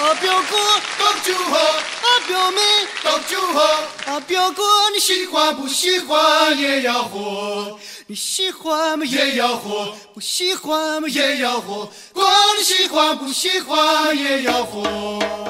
阿表哥当酒喝；阿表妹当酒喝；阿表哥你喜欢不喜欢也要喝，你喜欢嘛？也要喝，不喜欢嘛？也要喝，管你喜欢不喜欢也要喝。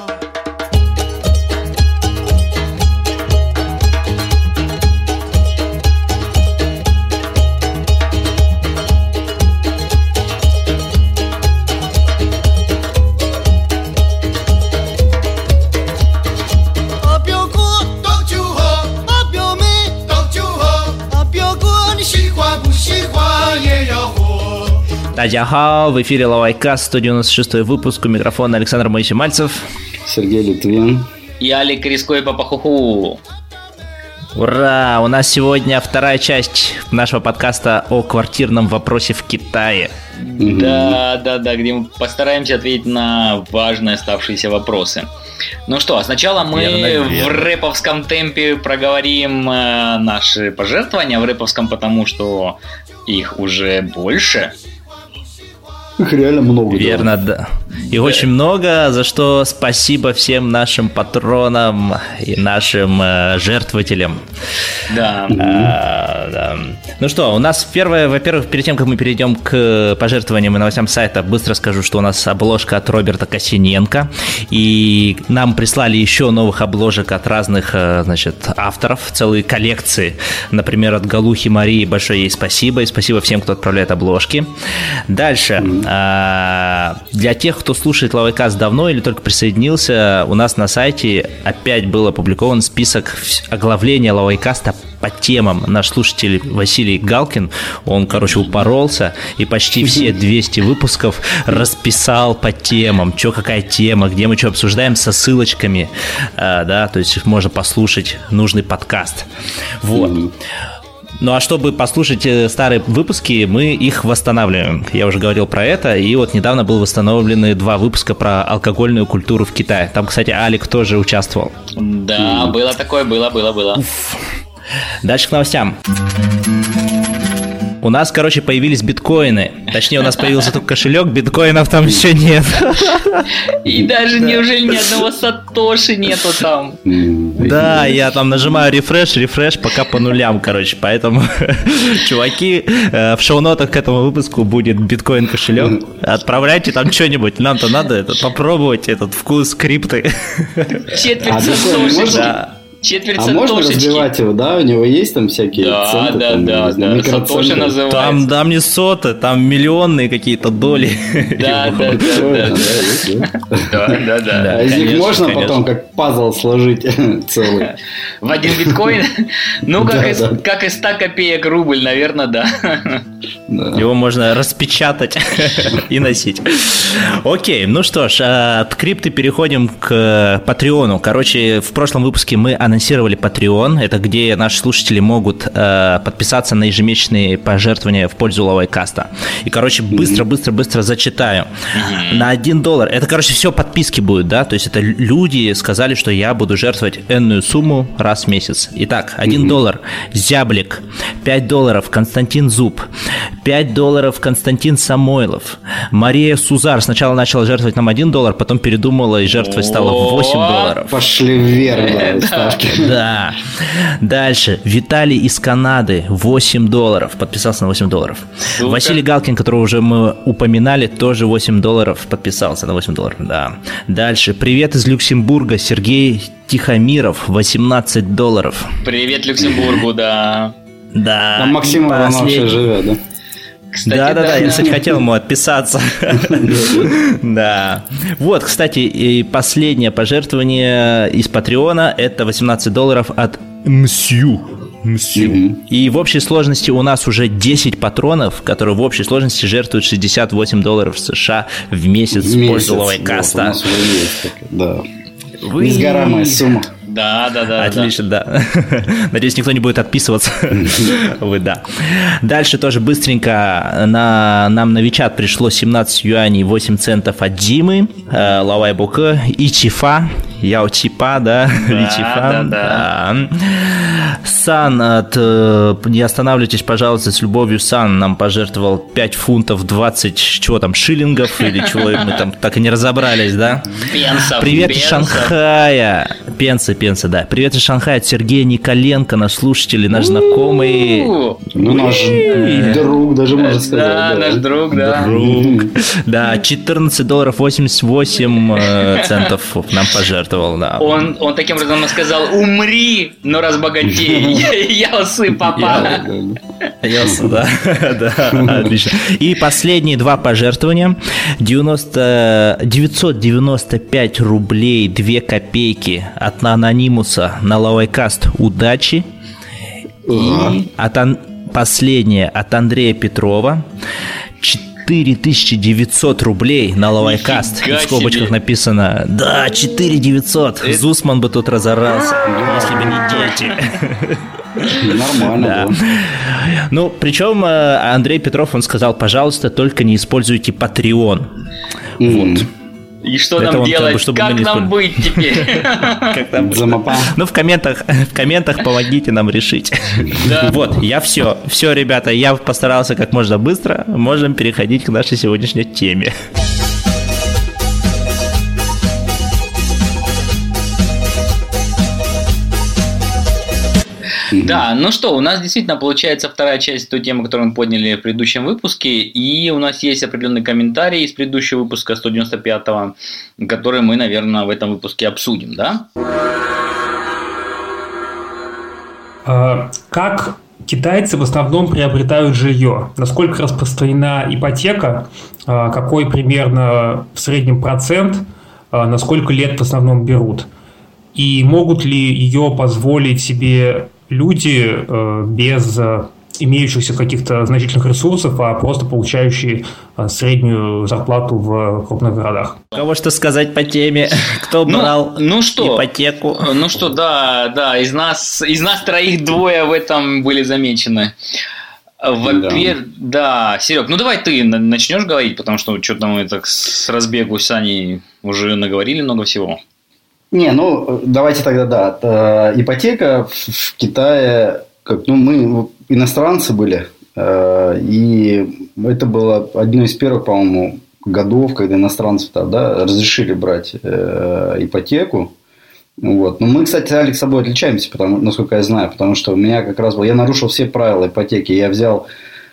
喝。Дадяхао, в эфире Лавайкаст, 196 выпуск, у микрофона Александр Моисей-Мальцев. Сергей Литвин. И Алик Риско и Папахуху. Ура! У нас сегодня вторая часть нашего подкаста о квартирном вопросе в Китае. Да, да, да, где мы постараемся ответить на важные оставшиеся вопросы. Ну что, сначала мы Верно, в верно. рэповском темпе проговорим э, наши пожертвования. В рэповском потому, что их уже больше. Их реально много. да. Верно, да. Их очень много, за что спасибо всем нашим патронам и нашим э, жертвователям. Да. А, да. Ну что, у нас первое, во-первых, перед тем, как мы перейдем к пожертвованиям и новостям сайта, быстро скажу, что у нас обложка от Роберта Косиненко, и нам прислали еще новых обложек от разных, э, значит, авторов, целые коллекции, например, от Галухи Марии, большое ей спасибо, и спасибо всем, кто отправляет обложки. Дальше, для тех, кто слушает Лавайкаст давно или только присоединился, у нас на сайте опять был опубликован список оглавления Лавайкаста по темам. Наш слушатель Василий Галкин, он, короче, упоролся и почти все 200 выпусков расписал по темам, что какая тема, где мы что обсуждаем со ссылочками, а, да, то есть можно послушать нужный подкаст. Вот. Ну а чтобы послушать э, старые выпуски, мы их восстанавливаем. Я уже говорил про это, и вот недавно был восстановлены два выпуска про алкогольную культуру в Китае. Там, кстати, Алик тоже участвовал. Да, было такое, было, было, было. Дальше к новостям. У нас, короче, появились биткоины. Точнее, у нас появился только кошелек, биткоинов там еще нет. И даже неужели ни одного сатоши нету там? Да, я там нажимаю рефреш, рефреш, пока по нулям, короче. Поэтому, чуваки, э, в шоу-нотах к этому выпуску будет биткоин кошелек. Отправляйте там что-нибудь. Нам-то надо это попробовать, этот вкус крипты. Четверть А можно? Четверть А можно сатошечки. разбивать его, да? У него есть там всякие Да, центы, да, там, да, да. Сатоши микроценты? называется. Там, там не соты, там миллионные какие-то доли. Да, да, да, да, да, да. А из них можно потом как пазл сложить целый? В один биткоин? Ну, как, из, да. как из 100 копеек рубль, наверное, да. Его можно распечатать и носить. Окей, ну что ж, а, от крипты переходим к Патреону. Короче, в прошлом выпуске мы анонсировали Patreon. Это где наши слушатели могут э, подписаться на ежемесячные пожертвования в пользу Лавайкаста. И, короче, быстро-быстро-быстро зачитаю. На 1 доллар. Это, короче, все подписки будут, да? То есть это люди сказали, что я буду жертвовать энную сумму раз в месяц. Итак, 1 доллар Зяблик, 5 долларов Константин Зуб, 5 долларов Константин Самойлов, Мария Сузар сначала начала жертвовать нам 1 доллар, потом передумала и жертвовать стала 8 О! долларов. Пошли вверх, да, ставки. Да. Дальше. Виталий из Канады. 8 долларов. Подписался на 8 долларов. Супер. Василий Галкин, которого уже мы упоминали, тоже 8 долларов подписался на 8 долларов. Да. Дальше. Привет из Люксембурга. Сергей Тихомиров. 18 долларов. Привет Люксембургу, да. Да. Там Максим И Иванов послед- живет, да? Кстати, да, да, да, я, кстати, хотел ему отписаться. Да. Вот, кстати, и последнее пожертвование из Патреона – это 18 долларов от Мсью. Мсью. И в общей сложности у нас уже 10 патронов, которые в общей сложности жертвуют 68 долларов США в месяц В месяц. пользу такая, Да. Вы- Несгораемая сумма. Да, да, да. Отлично, да. Надеюсь, никто не будет отписываться. Вы, да. Дальше тоже быстренько на, нам на Вичат пришло 17 юаней 8 центов от Димы, э, Лавай Бука и Чифа. Яо Чипа, да? Да, да, да. Сан от э, «Не останавливайтесь, пожалуйста, с любовью». Сан нам пожертвовал 5 фунтов 20, чего там, шиллингов или чего мы там так и не разобрались, да? Пенсов, Привет из. Шанхая. Пенсы, пенсы, да. Привет из Шанхая от Сергея Николенко, наш слушатель, наш знакомый. Ну, наш друг, даже можно сказать. Да, наш друг, да. Друг. Да, 14 долларов 88 э, центов нам пожертвовал, да. Он, он таким образом сказал, умри, но разбогатей. Я усы, папа. Ясно, да. да, отлично. И последние два пожертвования. 90, 995 рублей 2 копейки от анонимуса на Лавайкаст «Удачи». И от последнее от Андрея Петрова. 4900 рублей на Лавайкаст. В скобочках себе. написано Да, 4900 Зусман бы тут разорался Если бы не дети Нормально, Да. да. Ну, причем э, Андрей Петров, он сказал, пожалуйста, только не используйте Patreon. Вот. И что Это нам он как бы, делать? чтобы Как нам использовали. быть теперь? Как. Ну, в комментах, в комментах помогите нам решить. Вот, я все. Все, ребята, я постарался как можно быстро. Можем переходить к нашей сегодняшней теме. Да, ну что, у нас действительно получается вторая часть той темы, которую мы подняли в предыдущем выпуске, и у нас есть определенный комментарий из предыдущего выпуска 195-го, который мы, наверное, в этом выпуске обсудим, да? А, Как китайцы в основном приобретают жилье? Насколько распространена ипотека? А, Какой примерно в среднем процент? А, На сколько лет в основном берут? И могут ли ее позволить себе люди э, без э, имеющихся каких-то значительных ресурсов, а просто получающие э, среднюю зарплату в крупных городах? У кого что сказать по теме? Кто Ну, брал ну что? ипотеку? Ну что, да, да, из нас, из нас троих двое в этом были замечены. Во-первых, да, Серег, ну давай ты на- начнешь говорить, потому что что-то мы так с разбегу с Аней уже наговорили много всего. Не, ну давайте тогда да. Э, Ипотека в в Китае, как, ну мы иностранцы были, э, и это было одно из первых, по-моему, годов, когда иностранцы да, разрешили брать э, ипотеку. Вот. Но мы, кстати, Алекс, с собой отличаемся, потому, насколько я знаю, потому что у меня как раз был, я нарушил все правила ипотеки, я взял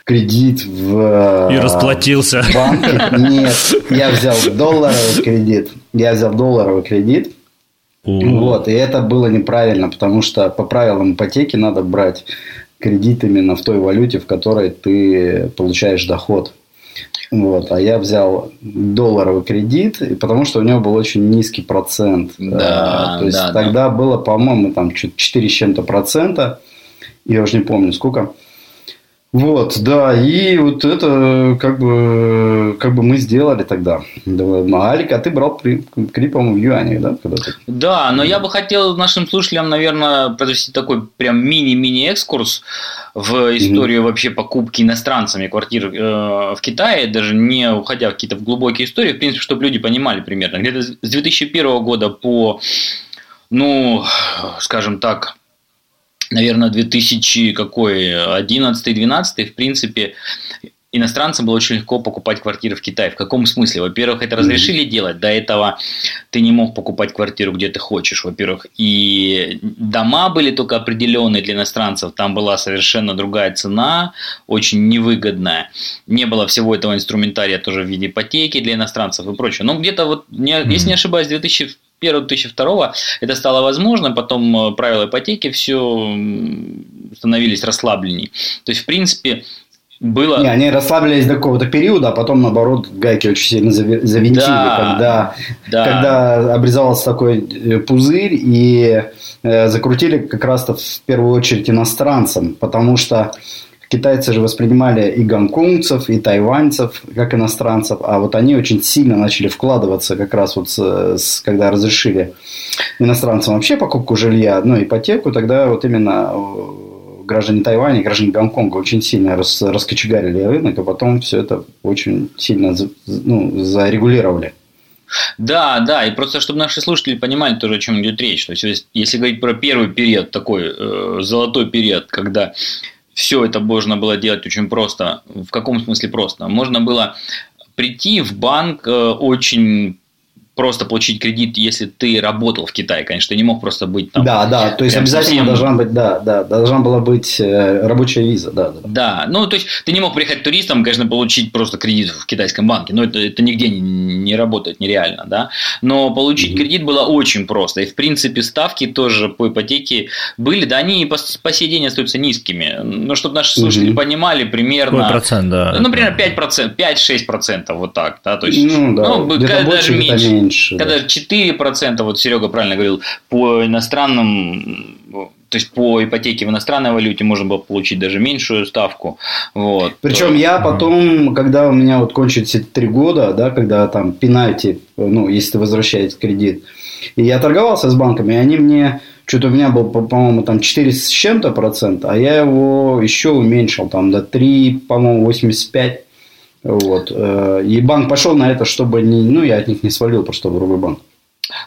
кредит в И э, расплатился. в банке. Нет, я взял долларовый кредит. Я взял долларовый кредит. Вот, и это было неправильно, потому что по правилам ипотеки надо брать кредит именно в той валюте, в которой ты получаешь доход. Вот, а я взял долларовый кредит, потому что у него был очень низкий процент. Да, Э, То есть да, тогда было, по-моему, там чуть 4 с чем-то процента. Я уже не помню сколько. Вот, да, и вот это как бы, как бы мы сделали тогда. Да, Алик, а ты брал при, по-моему, в юанях, да? Когда-то? Да, но я бы хотел нашим слушателям, наверное, провести такой прям мини-мини экскурс в историю вообще покупки иностранцами квартир э, в Китае, даже не уходя в какие-то глубокие истории, в принципе, чтобы люди понимали примерно. Где-то с 2001 года по, ну, скажем так, наверное, 2000 какой, 11-12, в принципе, иностранцам было очень легко покупать квартиры в Китае. В каком смысле? Во-первых, это разрешили делать. До этого ты не мог покупать квартиру, где ты хочешь, во-первых. И дома были только определенные для иностранцев. Там была совершенно другая цена, очень невыгодная. Не было всего этого инструментария тоже в виде ипотеки для иностранцев и прочее. Но где-то вот, не- если не ошибаюсь, 2000 2001-2002 это стало возможно, потом э, правила ипотеки все становились расслабленней. То есть, в принципе, было... Не, они расслабились до какого-то периода, а потом, наоборот, гайки очень сильно зави- завинтили, Да, когда, да. когда обрезался такой э, пузырь, и э, закрутили как раз-то в первую очередь иностранцам, потому что китайцы же воспринимали и гонконгцев, и тайваньцев как иностранцев, а вот они очень сильно начали вкладываться как раз вот с, с- когда разрешили иностранцам вообще покупку жилья, ну, ипотеку, тогда вот именно э, граждане Тайваня, граждане Гонконга очень сильно рас, раскочегарили рынок, а потом все это очень сильно ну, зарегулировали. Да, да, и просто чтобы наши слушатели понимали тоже, о чем идет речь. То есть, если говорить про первый период, такой э, золотой период, когда все это можно было делать очень просто. В каком смысле просто? Можно было прийти в банк э, очень просто получить кредит, если ты работал в Китае, конечно, ты не мог просто быть там. Да, да, то есть обязательно совсем... должна быть, да, да, должна была быть э, рабочая виза, да, да. Да, ну то есть ты не мог приехать туристом, конечно, получить просто кредит в китайском банке, но это, это нигде не, не работает, нереально, да. Но получить mm-hmm. кредит было очень просто, и в принципе ставки тоже по ипотеке были, да, они по, по сей день остаются низкими, но чтобы наши слушатели mm-hmm. понимали примерно. Какой процент, да. Ну, например, 5%, 5-6% вот так, да, то есть. Ну, да, ну, где-то больше, даже меньше меньше. Когда да. 4%, вот Серега правильно говорил, по иностранным то есть по ипотеке в иностранной валюте можно было получить даже меньшую ставку. Вот. Причем я потом, когда у меня вот кончились эти три года, да, когда там пенальти, ну, если ты возвращаешь кредит, и я торговался с банками, и они мне, что-то у меня был, по-моему, там 4 с чем-то процента, а я его еще уменьшил, там до 3, по-моему, 85 вот. Э, и банк пошел на это, чтобы не, ну, я от них не свалил просто в другой банк.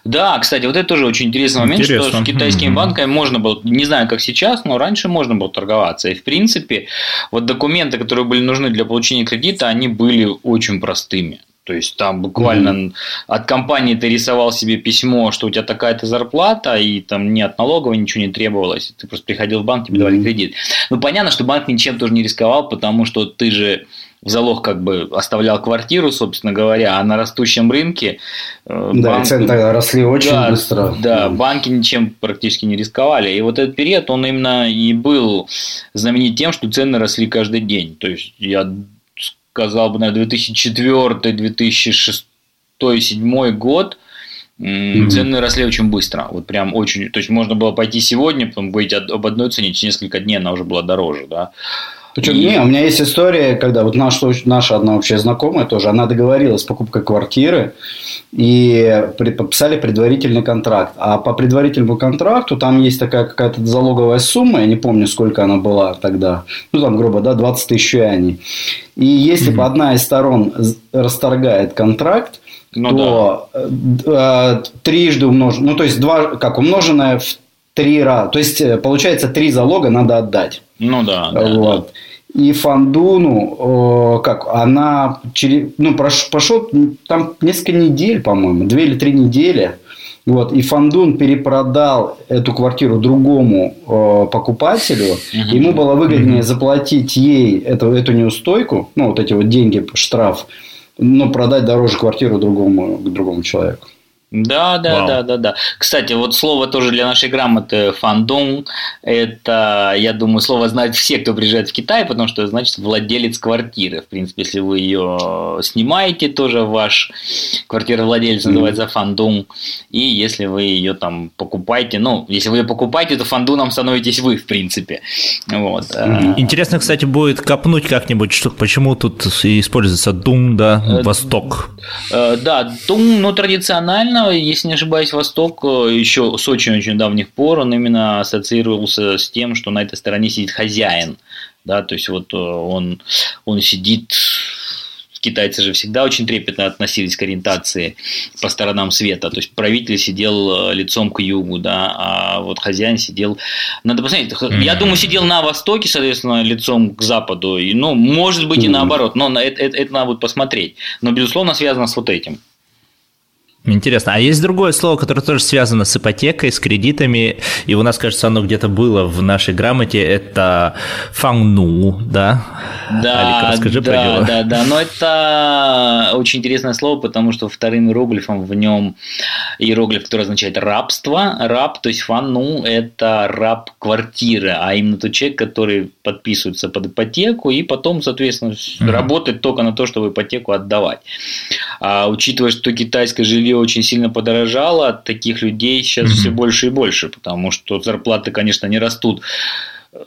Да, кстати, вот это тоже очень интересный момент, Интересно. что с китайскими mm-hmm. банками можно было, не знаю, как сейчас, но раньше можно было торговаться. И, в принципе, вот документы, которые были нужны для получения кредита, они были очень простыми. То есть там буквально mm-hmm. от компании ты рисовал себе письмо, что у тебя такая-то зарплата, и там ни от налоговой ничего не требовалось. Ты просто приходил в банк, тебе mm-hmm. давали кредит. Ну, понятно, что банк ничем тоже не рисковал, потому что ты же в залог как бы оставлял квартиру, собственно говоря, а на растущем рынке... Э, да, банк... цены тогда росли очень да, быстро. Да, банки ничем практически не рисковали. И вот этот период, он именно и был знаменит тем, что цены росли каждый день. То есть, я сказал бы, на 2004-2006-2007 год mm-hmm. цены росли очень быстро. Вот прям очень... То есть, можно было пойти сегодня, потом говорить об одной цене, через несколько дней она уже была дороже, да. Причем, и... не, у меня есть история, когда вот наш, наша одна общая знакомая тоже, она договорилась с покупкой квартиры и подписали предварительный контракт. А по предварительному контракту там есть такая какая-то залоговая сумма, я не помню, сколько она была тогда, ну там, грубо, да, 20 тысяч юаней. И если бы одна из сторон расторгает контракт, ну, то да. Э, трижды умноженное, ну то есть два, как умноженное в три раза, то есть э, получается три залога надо отдать. Ну да. да вот. Да. И Фандуну, как, она через, ну, пошел там несколько недель, по-моему, две или три недели. Вот, и Фандун перепродал эту квартиру другому э, покупателю. Угу. Ему было выгоднее угу. заплатить ей эту, эту неустойку, ну, вот эти вот деньги, штраф, но продать дороже квартиру другому, другому человеку. Да, да, Вау. да, да, да. Кстати, вот слово тоже для нашей грамоты фандун. Это, я думаю, слово знают все, кто приезжает в Китай, потому что это значит владелец квартиры. В принципе, если вы ее снимаете, тоже ваш квартировладелец mm-hmm. называется фандун. И если вы ее там покупаете, ну, если вы ее покупаете, то фандуном становитесь вы, в принципе. Вот. Mm-hmm. Интересно, кстати, будет копнуть как-нибудь, что почему тут используется дун, да, э, восток. Да, дун, ну, традиционально Изначально, если не ошибаюсь, Восток э, еще с очень-очень давних пор он именно ассоциировался с тем, что на этой стороне сидит хозяин. Да, то есть вот э, он, он сидит китайцы же всегда очень трепетно относились к ориентации по сторонам света. То есть правитель сидел э, лицом к югу, да, а вот хозяин сидел. Надо посмотреть. Mm-hmm. Я думаю, сидел на востоке, соответственно, лицом к западу. И, ну, может быть, и наоборот. Но это, это, это надо будет посмотреть. Но, безусловно, связано с вот этим. Интересно. А есть другое слово, которое тоже связано с ипотекой, с кредитами, и у нас, кажется, оно где-то было в нашей грамоте, это фангну, да? Да, Алик, расскажи да, про него. да, да, но это очень интересное слово, потому что вторым иероглифом в нем иероглиф, который означает рабство, раб, то есть фанну – это раб квартиры, а именно тот человек, который подписывается под ипотеку и потом, соответственно, mm-hmm. работает только на то, чтобы ипотеку отдавать. А учитывая, что китайское жилье очень сильно подорожало, таких людей сейчас mm-hmm. все больше и больше, потому что зарплаты, конечно, не растут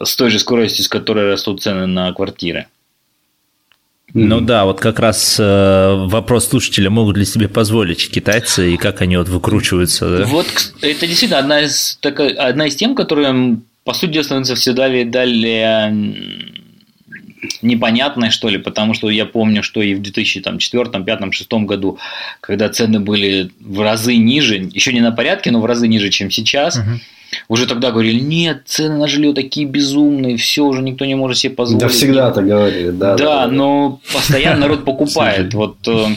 с той же скоростью, с которой растут цены на квартиры. Ну да, вот как раз э, вопрос слушателя, могут ли себе позволить китайцы и как они вот выкручиваются. Да? Вот это действительно одна из, такая, одна из тем, которые, по сути дела, становится все далее и далее непонятное, что ли, потому что я помню, что и в 2004, 2005, 2006 году, когда цены были в разы ниже, еще не на порядке, но в разы ниже, чем сейчас, uh-huh уже тогда говорили, нет, цены на жилье такие безумные, все уже никто не может себе позволить. Да всегда так говорили, да. Да, да но постоянно народ покупает. Вот э,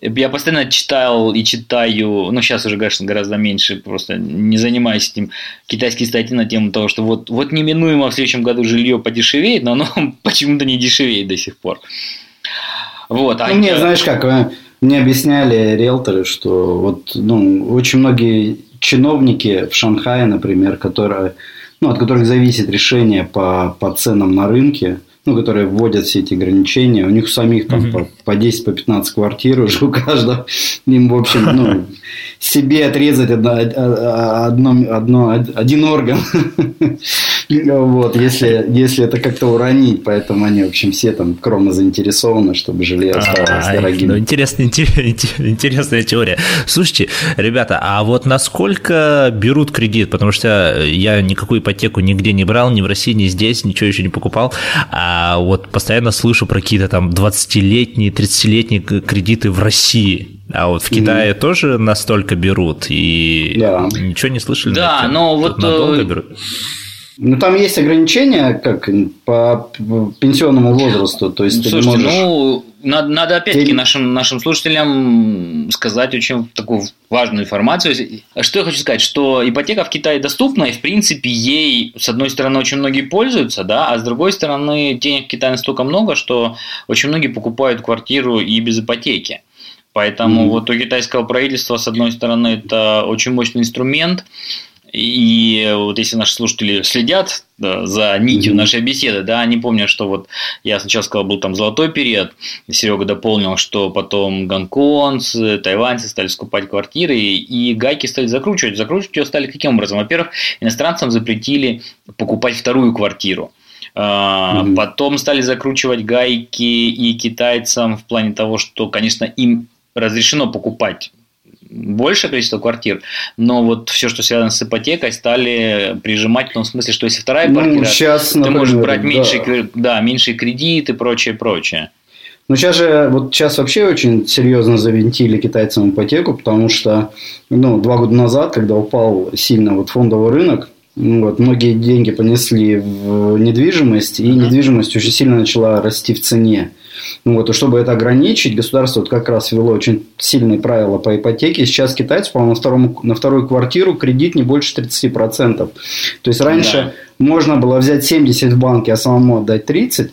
я постоянно читал и читаю, ну сейчас уже, конечно, гораздо меньше, просто не занимаюсь этим, китайские статьи на тему того, что вот, вот неминуемо в следующем году жилье подешевеет, но оно почему-то не дешевеет до сих пор. Вот, а ну, мне, знаешь как, э, мне объясняли риэлторы, что вот ну, очень многие чиновники в Шанхае, например, которые, ну, от которых зависит решение по, по ценам на рынке, ну, которые вводят все эти ограничения, у них самих там mm-hmm. по, по 10, по 15 квартир уже у каждого, им, в общем, ну, себе отрезать одно, одно, одно, один орган, вот, если, если это как-то уронить, поэтому они, в общем, все там кроме заинтересованы, чтобы жилье оставалось а, дорогим. Ну, интересная, интересная теория. Слушайте, ребята, а вот насколько берут кредит, потому что я никакую ипотеку нигде не брал, ни в России, ни здесь, ничего еще не покупал, а вот постоянно слышу про какие-то там 20-летние, 30-летние кредиты в России. А вот в Китае mm. тоже настолько берут и да. ничего не слышали? Да, но вот надолго э, берут. Ну, там есть ограничения, как по пенсионному возрасту. То есть, Слушайте, можешь... ну, надо, надо опять-таки нашим, нашим слушателям сказать очень такую важную информацию. Что я хочу сказать, что ипотека в Китае доступна, и, в принципе, ей, с одной стороны, очень многие пользуются, да, а с другой стороны, денег в Китае настолько много, что очень многие покупают квартиру и без ипотеки. Поэтому mm-hmm. вот у китайского правительства, с одной стороны, это очень мощный инструмент, и вот если наши слушатели следят да, за нитью mm-hmm. нашей беседы, да, они помнят, что вот я сначала сказал, был там золотой период, Серега дополнил, что потом гонконцы, тайваньцы стали скупать квартиры, и гайки стали закручивать. Закручивать ее стали каким образом? Во-первых, иностранцам запретили покупать вторую квартиру. Mm-hmm. Потом стали закручивать гайки и китайцам в плане того, что, конечно, им разрешено покупать большее количество квартир, но вот все, что связано с ипотекой, стали прижимать в том смысле, что если вторая ну, квартира, сейчас, ты например, можешь брать меньшие, да. да, меньшие кредиты и прочее, прочее. Ну, сейчас же, вот сейчас вообще очень серьезно завинтили китайцам ипотеку, потому что, ну, два года назад, когда упал сильно вот фондовый рынок, вот, многие деньги понесли в недвижимость, и недвижимость очень сильно начала расти в цене. Ну, вот, и чтобы это ограничить, государство вот как раз ввело очень сильные правила по ипотеке. Сейчас китайцы, по-моему, на, втором, на вторую квартиру кредит не больше 30%. То есть, раньше да. можно было взять 70 в банке, а самому отдать 30%,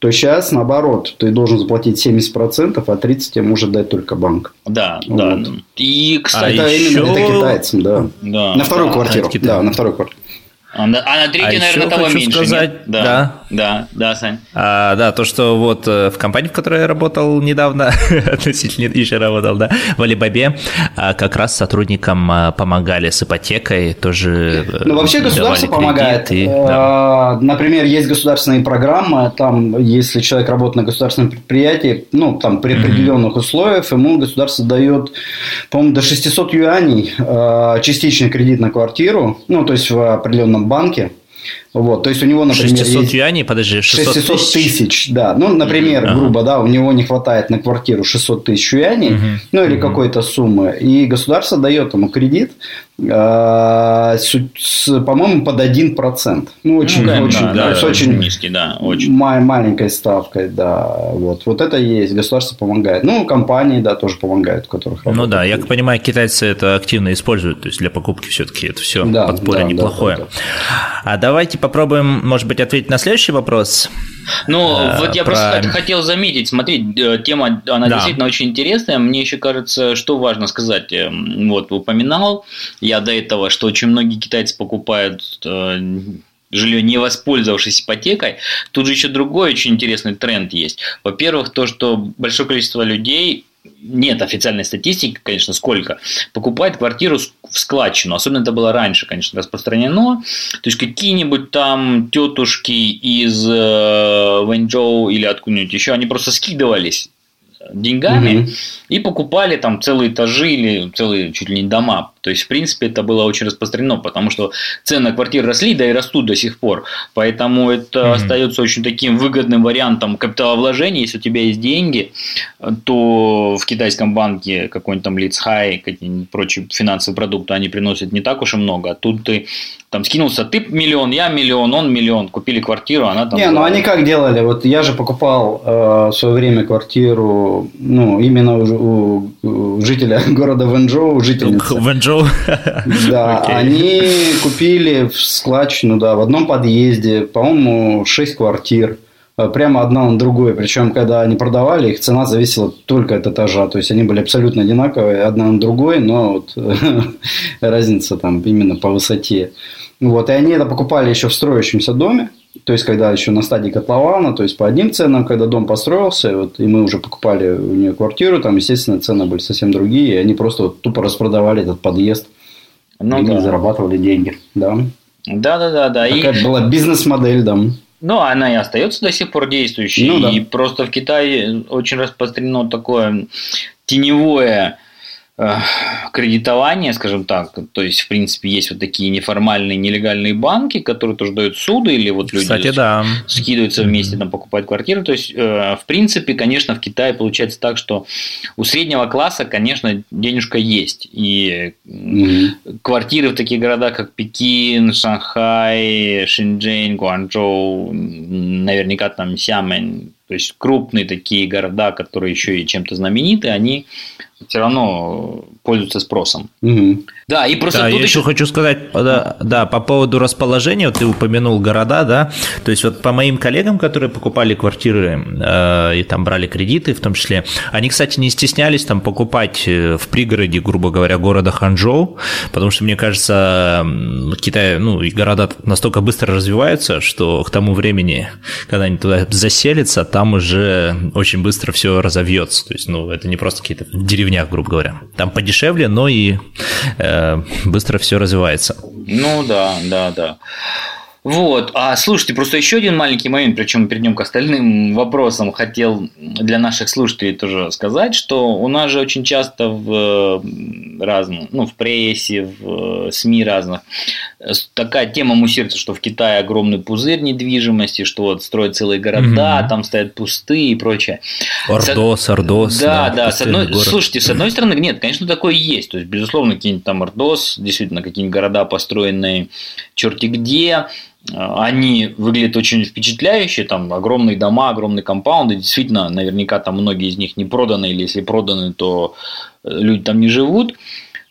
то сейчас наоборот, ты должен заплатить 70%, а 30% тебе может дать только банк. Да, вот. да. И, кстати, а это еще... именно это китайцам, да. да на вторую да, квартиру. Да, на вторую квартиру. А на, а на третьей, а наверное, того меньше. Сказать, нет? Да, да, да, да, Сань. А, да, то, что вот э, в компании, в которой я работал недавно, относительно еще работал, да, в Алибабе, а, как раз сотрудникам а, помогали с ипотекой, тоже э, Ну, вообще государство помогает. Кредиты, да. Например, есть государственные программы, там, если человек работает на государственном предприятии, ну, там, при определенных mm-hmm. условиях, ему государство дает, по-моему, до 600 юаней частичный кредит на квартиру, ну, то есть в определенном банке. Вот, то есть у него, например, 600 есть... юаней, подожди, 600, 600 тысяч? тысяч, да. Ну, например, ага. грубо, да, у него не хватает на квартиру 600 тысяч юаней, угу. ну или угу. какой-то суммы, и государство дает ему кредит, э, по-моему, под 1%. Ну, очень, ну, очень, да, да, очень, очень низкий, да, очень. маленькой ставкой, да. Вот, вот это есть, государство помогает. Ну, компании, да, тоже помогают, у которых Ну да, я понимаю, китайцы это активно используют, то есть для покупки все-таки это все да, подспорье да, неплохое. Да, да, да. А давайте попробуем, может быть, ответить на следующий вопрос. Ну, э, вот я про... просто хотел заметить, смотри, э, тема, она да. действительно очень интересная. Мне еще кажется, что важно сказать. Э, вот, упоминал я до этого, что очень многие китайцы покупают жилье, не воспользовавшись ипотекой. Тут же еще другой очень интересный тренд есть. Во-первых, то, что большое количество людей нет официальной статистики, конечно, сколько, покупает квартиру в складчину. Особенно это было раньше, конечно, распространено. То есть, какие-нибудь там тетушки из э, Вэньчжоу или откуда-нибудь еще, они просто скидывались деньгами угу. и покупали там целые этажи или целые чуть ли не дома То есть, в принципе, это было очень распространено, потому что цены на квартиры росли, да и растут до сих пор. Поэтому это mm-hmm. остается очень таким выгодным вариантом капиталовложения. Если у тебя есть деньги, то в китайском банке какой-нибудь там Лицхай, какие-нибудь прочие финансовые продукты, они приносят не так уж и много. А тут ты там скинулся, ты миллион, я миллион, он миллион, купили квартиру, она там... Не, ну они как делали? Вот я же покупал э, в свое время квартиру, ну, именно у, у жителя города Вэнчжоу, жительницы. Вэнчжоу? Да, okay. они купили в складчину, да, в одном подъезде, по-моему, 6 квартир э, прямо одна на другой. Причем, когда они продавали, их цена зависела только от этажа. То есть, они были абсолютно одинаковые, одна на другой, но вот разница там именно по высоте. Вот, и они это покупали еще в строящемся доме, то есть, когда еще на стадии котлована, то есть, по одним ценам, когда дом построился, вот, и мы уже покупали у нее квартиру, там, естественно, цены были совсем другие, и они просто вот, тупо распродавали этот подъезд, ну, и да. зарабатывали деньги, да. Да, да, да, да. Такая и... была бизнес-модель, да. Ну, она и остается до сих пор действующей. Ну, да. И просто в Китае очень распространено такое теневое Э, кредитование, скажем так, то есть, в принципе, есть вот такие неформальные нелегальные банки, которые тоже дают суды, или вот люди Кстати, да. скидываются вместе, там, покупают квартиру. То есть, э, в принципе, конечно, в Китае получается так, что у среднего класса, конечно, денежка есть. И mm-hmm. квартиры в таких городах, как Пекин, Шанхай, Шэньчжэнь, Гуанчжоу, наверняка там Сямэнь, то есть крупные такие города, которые еще и чем-то знамениты, они все равно пользуются спросом. Угу. Да, и просто да, я еще, еще хочу сказать, да, да, по поводу расположения, вот ты упомянул города, да, то есть вот по моим коллегам, которые покупали квартиры э, и там брали кредиты, в том числе, они, кстати, не стеснялись там покупать э, в пригороде, грубо говоря, города Ханчжоу, потому что мне кажется, Китай, ну и города настолько быстро развиваются, что к тому времени, когда они туда заселятся, там уже очень быстро все разовьется, то есть, ну, это не просто какие-то деревнях, грубо говоря, там подешевле, но и э, быстро все развивается. Ну да, да, да. Вот, а слушайте, просто еще один маленький момент, причем перейдем к остальным вопросам, хотел для наших слушателей тоже сказать, что у нас же очень часто в разных, ну, в прессе, в СМИ разных, такая тема муссируется, что в Китае огромный пузырь недвижимости, что вот строят целые города, mm-hmm. там стоят пустые и прочее. Ордос, Ордос. Да, да, да с одной, слушайте, с одной стороны, нет, конечно, такое есть, то есть, безусловно, какие-нибудь там Ордос, действительно, какие-нибудь города, построенные черти где, они выглядят очень впечатляюще, там огромные дома, огромные компаунды, действительно, наверняка там многие из них не проданы, или если проданы, то люди там не живут.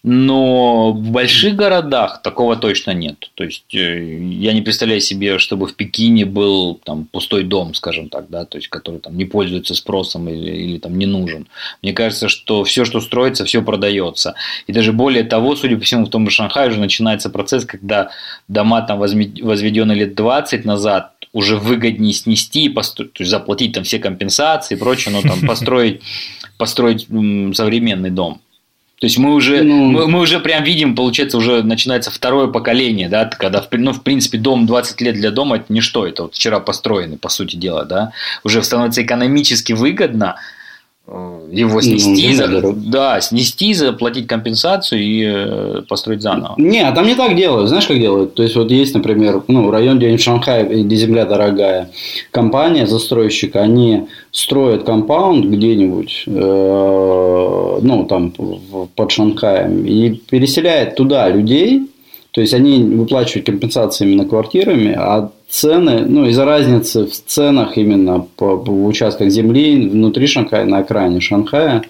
Но в больших городах такого точно нет. То есть э, я не представляю себе, чтобы в Пекине был там пустой дом, скажем так, да, то есть который там не пользуется спросом или, или там не нужен. Мне кажется, что все, что строится, все продается. И даже более того, судя по всему, в том же Шанхае уже начинается процесс, когда дома там возведены лет 20 назад, уже выгоднее снести и построить, то есть заплатить там все компенсации и прочее, но там построить, построить современный дом. То есть мы уже, ну, мы, мы уже прям видим, получается, уже начинается второе поколение, да, когда, ну, в принципе, дом 20 лет для дома – это ничто, это вот вчера построенный, по сути дела, да, уже становится экономически выгодно его снести, ну, за, да, снести, заплатить компенсацию и э, построить заново. Не, а там не так делают. Знаешь, как делают? То есть, вот есть, например, ну, район, где в Шанхае, где земля дорогая, компания, застройщик, они строят компаунд где-нибудь, э, ну, там, под Шанхаем, и переселяет туда людей, то есть, они выплачивают компенсации именно квартирами, а цены, ну, из-за разницы в ценах именно по, по участках земли внутри Шанхая, на окраине Шанхая,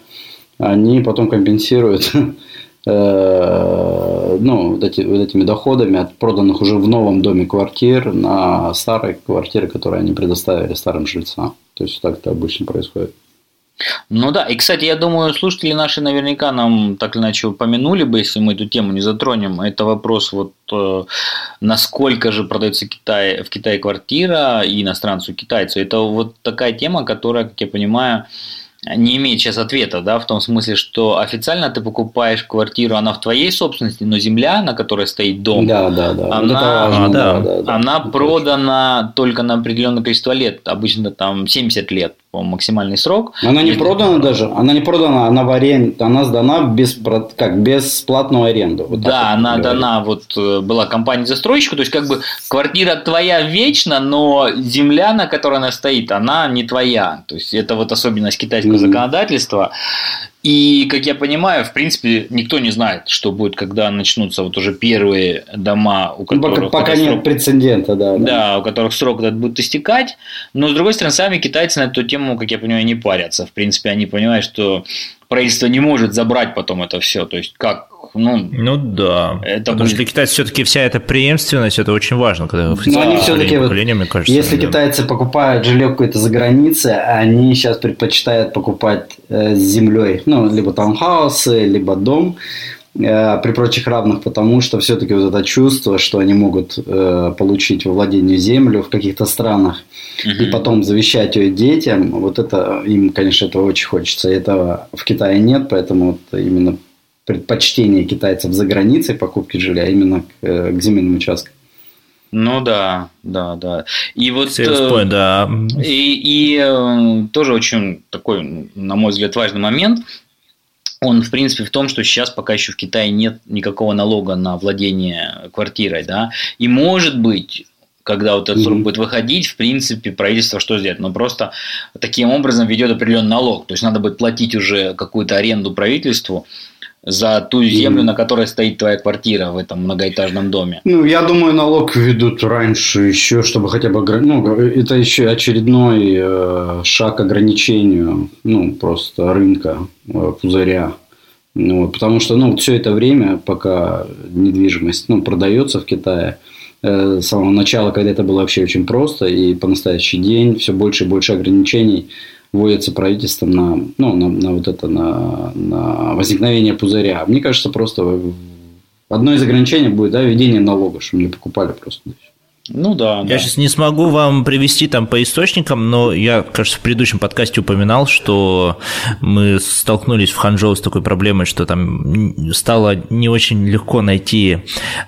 они потом компенсируют э, ну, вот, эти, вот этими доходами от проданных уже в новом доме квартир на старые квартиры, которые они предоставили старым жильцам. То есть так это обычно происходит. Ну да, и, кстати, я думаю, слушатели наши наверняка нам так или иначе упомянули бы, если мы эту тему не затронем. Это вопрос, вот э, насколько же продается Китай, в Китае квартира и иностранцу китайцу. Это вот такая тема, которая, как я понимаю, не имеет сейчас ответа, да, в том смысле, что официально ты покупаешь квартиру, она в твоей собственности, но земля, на которой стоит дом, да, да, да. она, важно, да, да, да, она продана только на определенное количество лет, обычно там 70 лет. По максимальный срок. Она не продана даже, она не продана, она в аренде, она сдана без, как, бесплатную аренду. Вот да, она дана, вот э, была компания-застройщика, то есть как бы квартира твоя вечно, но земля, на которой она стоит, она не твоя. То есть это вот особенность китайского mm-hmm. законодательства. И, как я понимаю, в принципе, никто не знает, что будет, когда начнутся вот уже первые дома, у которых... Ну, пока, пока нет срок... прецедента, да, да. Да, у которых срок этот будет истекать. Но, с другой стороны, сами китайцы на эту тему, как я понимаю, не парятся. В принципе, они понимают, что правительство не может забрать потом это все. То есть, как ну, ну да. Это Потому будет... что для китайцев все-таки вся эта преемственность это очень важно, когда в Но они все-таки вот, мне кажется, если да. китайцы покупают жилье какое-то за границей, они сейчас предпочитают покупать э, с землей, ну либо таунхаусы, либо дом э, при прочих равных, потому что все-таки вот это чувство, что они могут э, получить во владение землю в каких-то странах угу. и потом завещать ее детям, вот это им, конечно, этого очень хочется. Этого в Китае нет, поэтому вот именно предпочтение китайцев за границей покупки жилья именно к, э, к земельным участкам. Ну да, да, да. И вот point, э, да. И, и э, тоже очень такой, на мой взгляд, важный момент. Он, в принципе, в том, что сейчас пока еще в Китае нет никакого налога на владение квартирой, да. И может быть, когда вот этот срок mm-hmm. будет выходить, в принципе, правительство что сделает? Ну, просто таким образом ведет определенный налог. То есть надо будет платить уже какую-то аренду правительству, за ту землю, на которой стоит твоя квартира в этом многоэтажном доме? Ну, я думаю, налог ведут раньше еще, чтобы хотя бы... Ну, это еще очередной э, шаг ограничению, ну, просто рынка э, пузыря. Ну, потому что, ну, все это время, пока недвижимость, ну, продается в Китае, э, с самого начала, когда это было вообще очень просто, и по настоящий день все больше и больше ограничений вводится правительством на, ну, на, на вот это, на, на возникновение пузыря. Мне кажется, просто одно из ограничений будет да, введение налога, чтобы не покупали просто. Ну да. Я да. сейчас не смогу вам привести там по источникам, но я, кажется, в предыдущем подкасте упоминал, что мы столкнулись в Ханчжоу с такой проблемой, что там стало не очень легко найти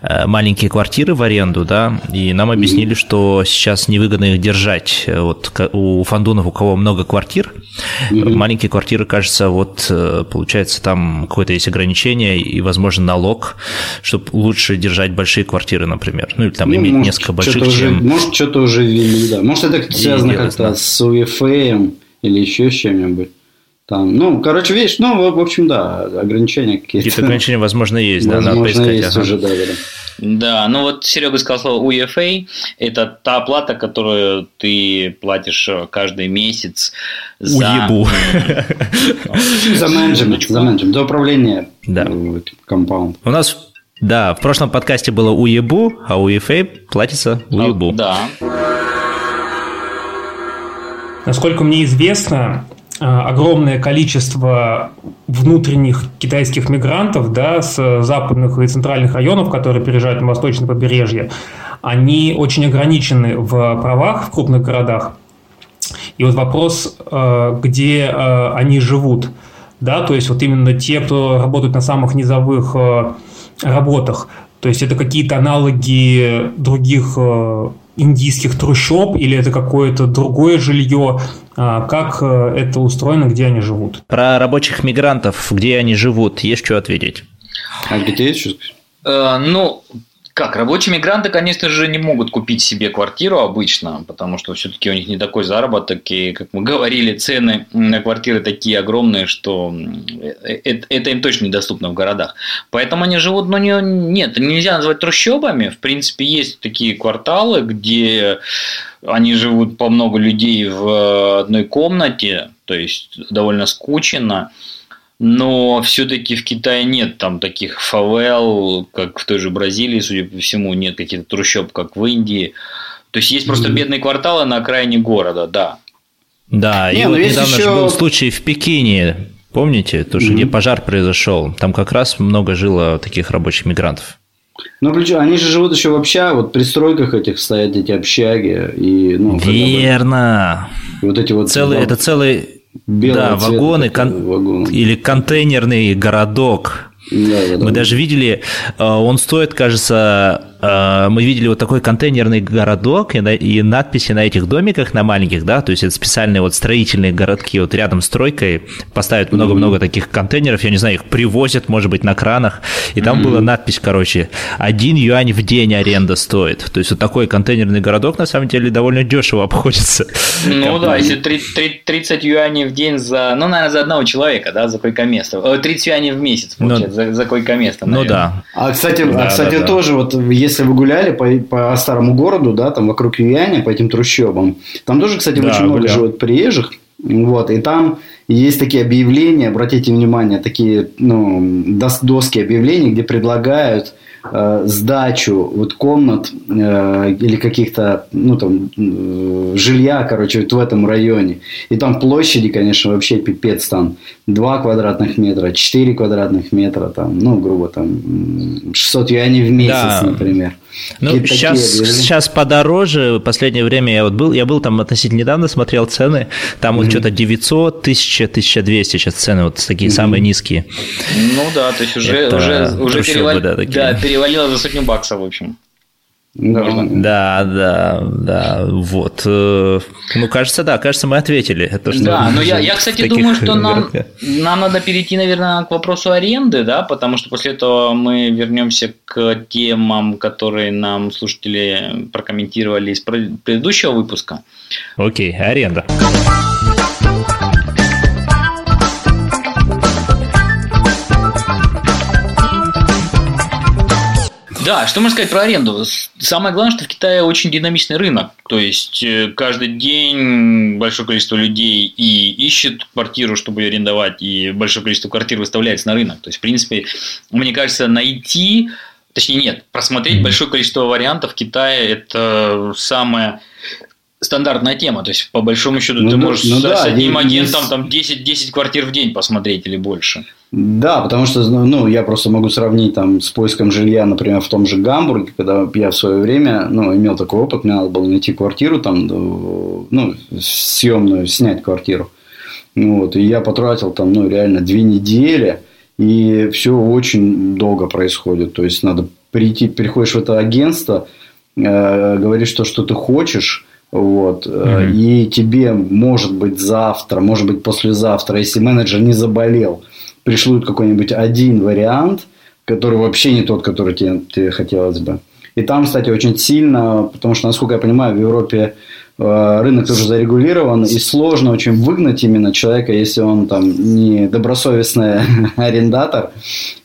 э, маленькие квартиры в аренду, да, и нам объяснили, что сейчас невыгодно их держать. Вот у фандунов, у кого много квартир, mm-hmm. маленькие квартиры, кажется, вот э, получается там какое-то есть ограничение и, возможно, налог, чтобы лучше держать большие квартиры, например, ну или там ну, иметь несколько больших что-то уже, может, что-то уже ввели, да. Может, это связано как-то с УЕФМ или еще с чем-нибудь. Там, ну, короче, видишь, ну, в общем, да, ограничения какие-то. Какие-то ограничения, возможно, есть, да, надо поискать. есть ага. уже, да, да. Да, ну вот Серега сказал слово UFA, это та оплата, которую ты платишь каждый месяц за... Уебу. За менеджмент, за менеджмент, за управление да. компаунд. У нас да, в прошлом подкасте было УЕБУ, а у УЕФА платится УЕБУ. Да. Насколько мне известно, а, огромное количество внутренних китайских мигрантов да, с западных и центральных районов, которые переезжают на восточное побережье, они очень ограничены в правах в крупных городах. И вот вопрос, а, где а, они живут. Да, то есть вот именно те, кто работают на самых низовых работах. То есть это какие-то аналоги других э, индийских трущоб или это какое-то другое жилье? А как э, это устроено, где они живут? Про рабочих мигрантов, где они живут, есть что ответить. А где есть что э, Ну, как, рабочие мигранты, конечно же, не могут купить себе квартиру обычно, потому что все-таки у них не такой заработок, и, как мы говорили, цены на квартиры такие огромные, что это, это им точно недоступно в городах. Поэтому они живут, но не, нет, нельзя назвать трущобами. В принципе, есть такие кварталы, где они живут по много людей в одной комнате, то есть довольно скучно но все-таки в Китае нет там таких фавел, как в той же Бразилии, судя по всему, нет каких-то трущоб, как в Индии. То есть есть просто бедные кварталы на окраине города, да. Да, Не, и вот недавно еще... же был случай в Пекине, помните, то, что mm-hmm. где пожар произошел, там как раз много жило таких рабочих мигрантов. Ну, причем они же живут еще в общагах, вот при стройках этих стоят эти общаги. И, ну, Верно. Бы, вот эти вот... Целый, это целый Белого да, вагоны, кон... вагоны или контейнерный городок. Да, да, Мы да. даже видели, э, он стоит, кажется, мы видели вот такой контейнерный городок и, на, и надписи на этих домиках, на маленьких, да, то есть это специальные вот строительные городки, вот рядом с стройкой поставят много-много mm-hmm. таких контейнеров, я не знаю, их привозят, может быть, на кранах, и там mm-hmm. была надпись, короче, один юань в день аренда стоит. То есть вот такой контейнерный городок, на самом деле, довольно дешево обходится. Ну да, если 30 юаней в день за, ну, наверное, за одного человека, да, за койко-место. 30 юаней в месяц, ну, получается, за, за койко-место, Ну да. А, кстати, да, а, кстати да, тоже, вот если вы гуляли по, по старому городу, да, там вокруг Юаня, по этим трущобам, там тоже, кстати, да, очень много живут приезжих, вот, и там есть такие объявления, обратите внимание, такие ну, доски объявлений, где предлагают э, сдачу вот комнат э, или каких-то, ну там, э, жилья, короче, вот в этом районе. И там площади, конечно, вообще пипец там. 2 квадратных метра, 4 квадратных метра, там, ну, грубо там, 600 юаней в месяц, да. например. Ну, сейчас, сейчас подороже. Последнее время я вот был, я был там относительно недавно, смотрел цены. Там mm-hmm. вот что-то 900, 1000, 1200 сейчас цены вот такие mm-hmm. самые низкие. Ну да, то есть уже, Это уже, уже перевали... да, да, перевалило за сотню баксов, в общем. Да, да, да, вот. Э, ну, кажется, да, кажется, мы ответили. То, что да, но я, я, кстати, думаю, что нам, нам надо перейти, наверное, к вопросу аренды, да, потому что после этого мы вернемся к темам, которые нам слушатели прокомментировали из предыдущего выпуска. Окей, аренда. Да, что можно сказать про аренду? Самое главное, что в Китае очень динамичный рынок. То есть э, каждый день большое количество людей и ищет квартиру, чтобы ее арендовать, и большое количество квартир выставляется на рынок. То есть, в принципе, мне кажется, найти, точнее нет, просмотреть большое количество вариантов в Китае – это самое стандартная тема. То есть, по большому счету, ну, ты можешь ну, с, да, одним агентом там 10, 10 квартир в день посмотреть или больше. Да, потому что ну, я просто могу сравнить там, с поиском жилья, например, в том же Гамбурге, когда я в свое время ну, имел такой опыт, мне надо было найти квартиру, там, ну, съемную, снять квартиру. Вот, и я потратил там ну, реально две недели, и все очень долго происходит. То есть, надо прийти, приходишь в это агентство, э, говоришь то, что ты хочешь, вот. Mm-hmm. И тебе, может быть, завтра, может быть, послезавтра, если менеджер не заболел, пришлют какой-нибудь один вариант, который вообще не тот, который тебе, тебе хотелось бы. И там, кстати, очень сильно, потому что, насколько я понимаю, в Европе э, рынок тоже зарегулирован, и сложно очень выгнать именно человека, если он там не добросовестный арендатор.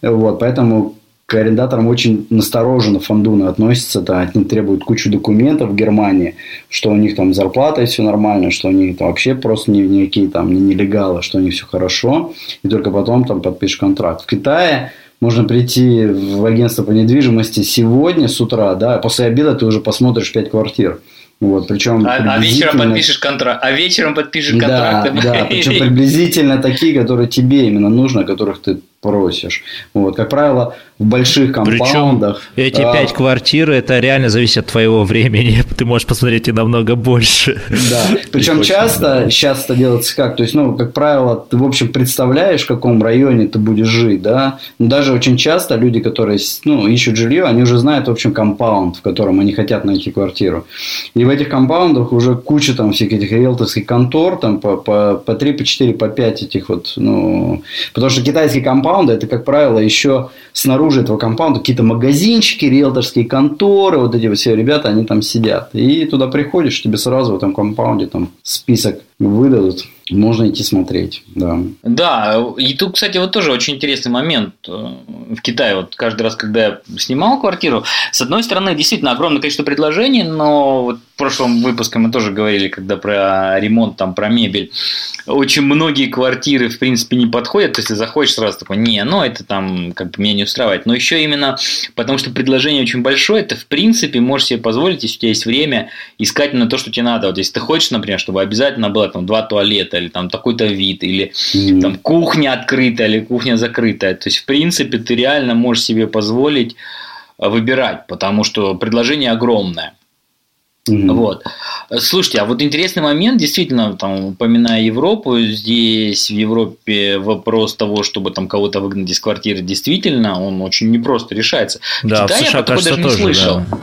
Вот, поэтому к арендаторам очень настороженно фондуны относятся, да, от них требуют кучу документов в Германии, что у них там зарплата и все нормально, что у них там вообще просто не, никакие там не нелегалы, что у них все хорошо, и только потом там подпишешь контракт. В Китае можно прийти в агентство по недвижимости сегодня с утра, да, а после обеда ты уже посмотришь пять квартир. Вот, причем а, а вечером подпишешь контракт. А вечером подпишешь контракт. Да, да, причем приблизительно такие, которые тебе именно нужно, которых ты просишь. Вот, как правило, в больших компаундах. Причем эти пять квартир, это реально зависит от твоего времени. Ты можешь посмотреть и намного больше. Да. Причем часто, сейчас это делается как? То есть, ну, как правило, ты, в общем, представляешь, в каком районе ты будешь жить, да. Но даже очень часто люди, которые, ну, ищут жилье, они уже знают, в общем, компаунд, в котором они хотят найти квартиру. И в этих компаундах уже куча там всех этих риэлторских контор, там по, по, по 3, по 4, по 5 этих вот, ну, потому что китайский компаунд компаунда, это, как правило, еще снаружи этого компаунда какие-то магазинчики, риэлторские конторы, вот эти вот все ребята, они там сидят. И туда приходишь, тебе сразу в этом компаунде там список выдадут можно идти смотреть, да. Да, и тут, кстати, вот тоже очень интересный момент э, в Китае. Вот каждый раз, когда я снимал квартиру, с одной стороны, действительно огромное количество предложений, но вот в прошлом выпуске мы тоже говорили, когда про ремонт, там, про мебель. Очень многие квартиры, в принципе, не подходят. То есть, если заходишь сразу такой, не, ну, это там, как бы, меня не устраивает. Но еще именно потому, что предложение очень большое, ты, в принципе, можешь себе позволить, если у тебя есть время, искать на то, что тебе надо. Вот если ты хочешь, например, чтобы обязательно было там два туалета, или там такой-то вид, или mm-hmm. там кухня открытая, или кухня закрытая. То есть, в принципе, ты реально можешь себе позволить э, выбирать, потому что предложение огромное. Угу. Вот. Слушайте, а вот интересный момент, действительно, там, упоминая Европу, здесь в Европе вопрос того, чтобы там кого-то выгнать из квартиры, действительно, он очень непросто решается. Да, в, Китае в США, я кажется, даже тоже, не слышал. Да.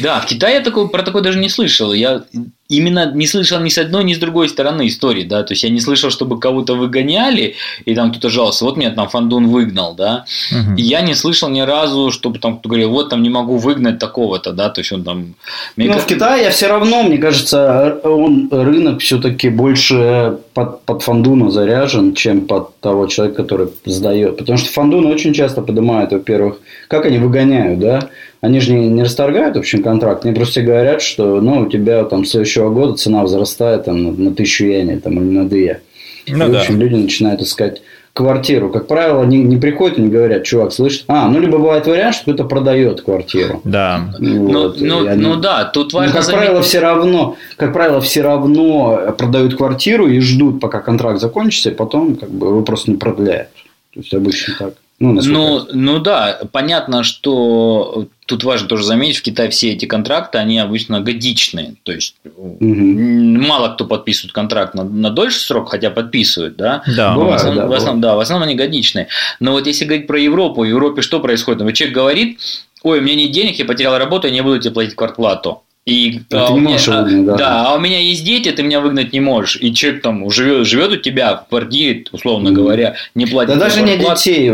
Да, в Китае я такой, про такое даже не слышал. Я именно не слышал ни с одной, ни с другой стороны истории, да, то есть я не слышал, чтобы кого-то выгоняли, и там кто-то жаловался, вот меня там Фандун выгнал, да, угу. и я не слышал ни разу, чтобы там кто-то говорил, вот там не могу выгнать такого-то, да, то есть он там... Но как... в Китае все равно, мне кажется, он рынок все-таки больше под, под Фандуна заряжен, чем под того человека, который сдает, потому что Фандун очень часто поднимают, во-первых, как они выгоняют, да, они же не, не расторгают общий контракт, они просто говорят, что ну, у тебя там следующего года цена возрастает там, на, на тысячу йеней там, или на две. Ну, и, да. в общем, люди начинают искать квартиру. Как правило, они не приходят и не говорят, чувак, слышишь? А, ну, либо бывает вариант, что кто-то продает квартиру. Да. Ну, вот, ну, они... ну да, тут важно... Но, как заметить... правило, все равно, как правило, все равно продают квартиру и ждут, пока контракт закончится, и потом как бы его просто не продляют. То есть обычно так. Ну, ну, ну да, понятно, что тут важно тоже заметить, в Китае все эти контракты, они обычно годичные. То есть угу. мало кто подписывает контракт на, на дольший срок, хотя подписывают, да? Да, бывает, в основном, да, в основном, да, в основном они годичные. Но вот если говорить про Европу, в Европе что происходит? Вот человек говорит, ой, у меня нет денег, я потерял работу, я не буду тебе платить квартплату. И, а, ты не меня, выгнать, да. да, а у меня есть дети, ты меня выгнать не можешь. И человек там живет, живет у тебя в квартире, условно говоря, не платит. Да даже не детей.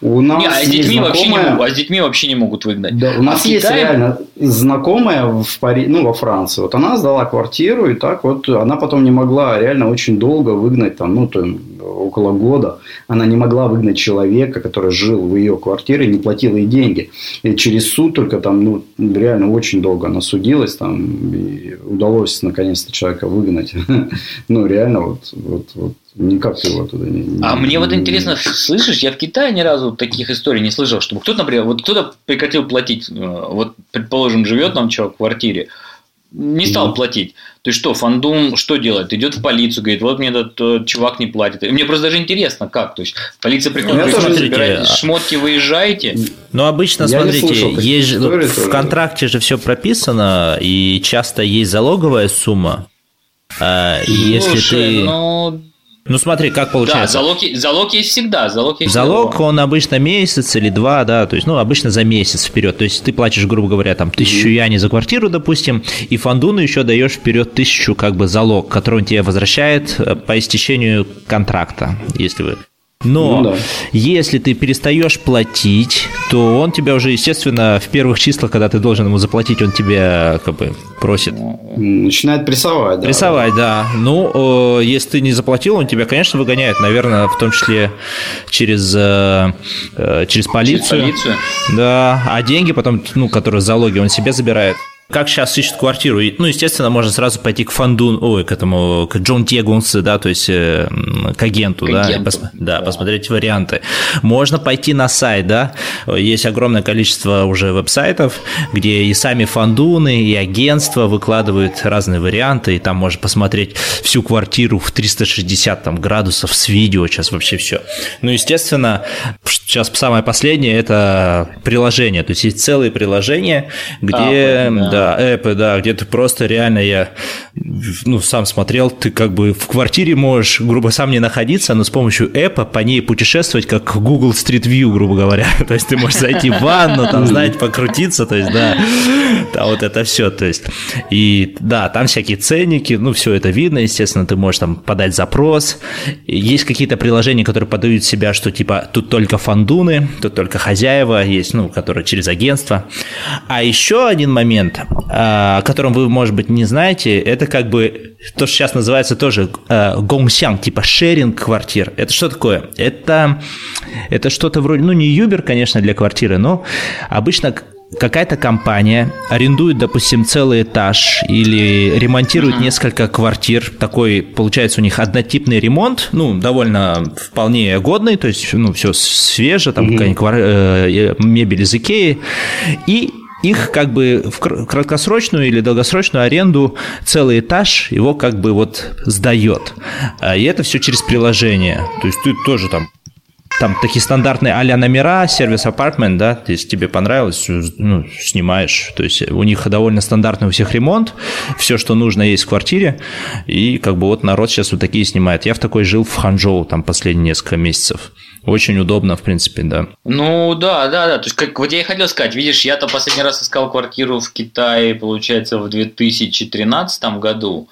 У нас не, а с детьми знакомая... вообще не могут, а с детьми вообще не могут выгнать. Да, у нас а есть Китае... реально знакомая в Пари... ну, во Франции. Вот она сдала квартиру, и так вот она потом не могла реально очень долго выгнать, там, ну, там, около года. Она не могла выгнать человека, который жил в ее квартире, не платил ей деньги. И через суд только там, ну, реально очень долго она судилась, там, и удалось наконец-то человека выгнать. ну, реально, вот, вот, вот никак ты его туда не... А мне вот интересно, слышишь, я в Китае ни разу таких историй не слышал, чтобы кто-то, например, вот кто-то прекратил платить, э, вот, предположим, живет там человек в квартире, не стал mm платить. То есть что, фандум что делает? Идет в полицию, говорит, вот мне этот э, чувак не платит. И мне просто даже интересно, как. То есть полиция приходит, говорит, тоже забирайте а шмотки, выезжаете. Ну, обычно, Я смотрите, есть же, в контракте же все прописано, и часто есть залоговая сумма. А, если ты... Ну, ну смотри, как получается. Да, залог, залог есть всегда. Залог, есть залог всегда. он обычно месяц или два, да, то есть, ну, обычно за месяц вперед. То есть ты платишь, грубо говоря, там тысячу яни за квартиру, допустим, и фандуну еще даешь вперед тысячу как бы залог, который он тебе возвращает э, по истечению контракта, если вы но ну, да. если ты перестаешь платить, то он тебя уже, естественно, в первых числах, когда ты должен ему заплатить, он тебя как бы просит. Начинает прессовать, да. Прессовать, да. Ну, э, если ты не заплатил, он тебя, конечно, выгоняет, наверное, в том числе через, э, э через полицию. Через полицию. Да, а деньги потом, ну, которые залоги, он себе забирает. Как сейчас ищет квартиру? Ну, естественно, можно сразу пойти к фандун, ой, к этому, к Джон Тегунс, да, то есть э, к агенту, к да, агенту. Пос, да, да, посмотреть варианты. Можно пойти на сайт, да, есть огромное количество уже веб-сайтов, где и сами фандуны, и агентства выкладывают разные варианты, и там можно посмотреть всю квартиру в 360 там, градусов с видео, сейчас вообще все. Ну, естественно, сейчас самое последнее – это приложение, то есть есть целые приложения, где, а, да да, эпы, да, где ты просто реально я, ну, сам смотрел, ты как бы в квартире можешь, грубо, сам не находиться, но с помощью эпа по ней путешествовать, как Google Street View, грубо говоря. то есть ты можешь зайти в ванну, там, знаете, покрутиться, то есть, да, да, вот это все, то есть, и да, там всякие ценники, ну, все это видно, естественно, ты можешь там подать запрос. Есть какие-то приложения, которые подают себя, что типа тут только фандуны, тут только хозяева есть, ну, которые через агентство. А еще один момент, о котором вы, может быть, не знаете, это как бы то, что сейчас называется тоже э, гongxiang, типа шеринг квартир. Это что такое? Это, это что-то вроде, ну, не Uber, конечно, для квартиры, но обычно какая-то компания арендует, допустим, целый этаж или ремонтирует uh-huh. несколько квартир. Такой, получается, у них однотипный ремонт, ну, довольно вполне годный, то есть, ну, все свеже, там uh-huh. какая-нибудь э, мебель из Икеи. И их как бы в краткосрочную или долгосрочную аренду целый этаж его как бы вот сдает. А, и это все через приложение. То есть ты тоже там там такие стандартные а номера, сервис апартмент, да, если тебе понравилось, ну, снимаешь. То есть у них довольно стандартный у всех ремонт, все, что нужно, есть в квартире, и как бы вот народ сейчас вот такие снимает. Я в такой жил в Ханчжоу там последние несколько месяцев. Очень удобно, в принципе, да. Ну, да, да, да. То есть, как вот я и хотел сказать, видишь, я-то последний раз искал квартиру в Китае, получается, в 2013 году.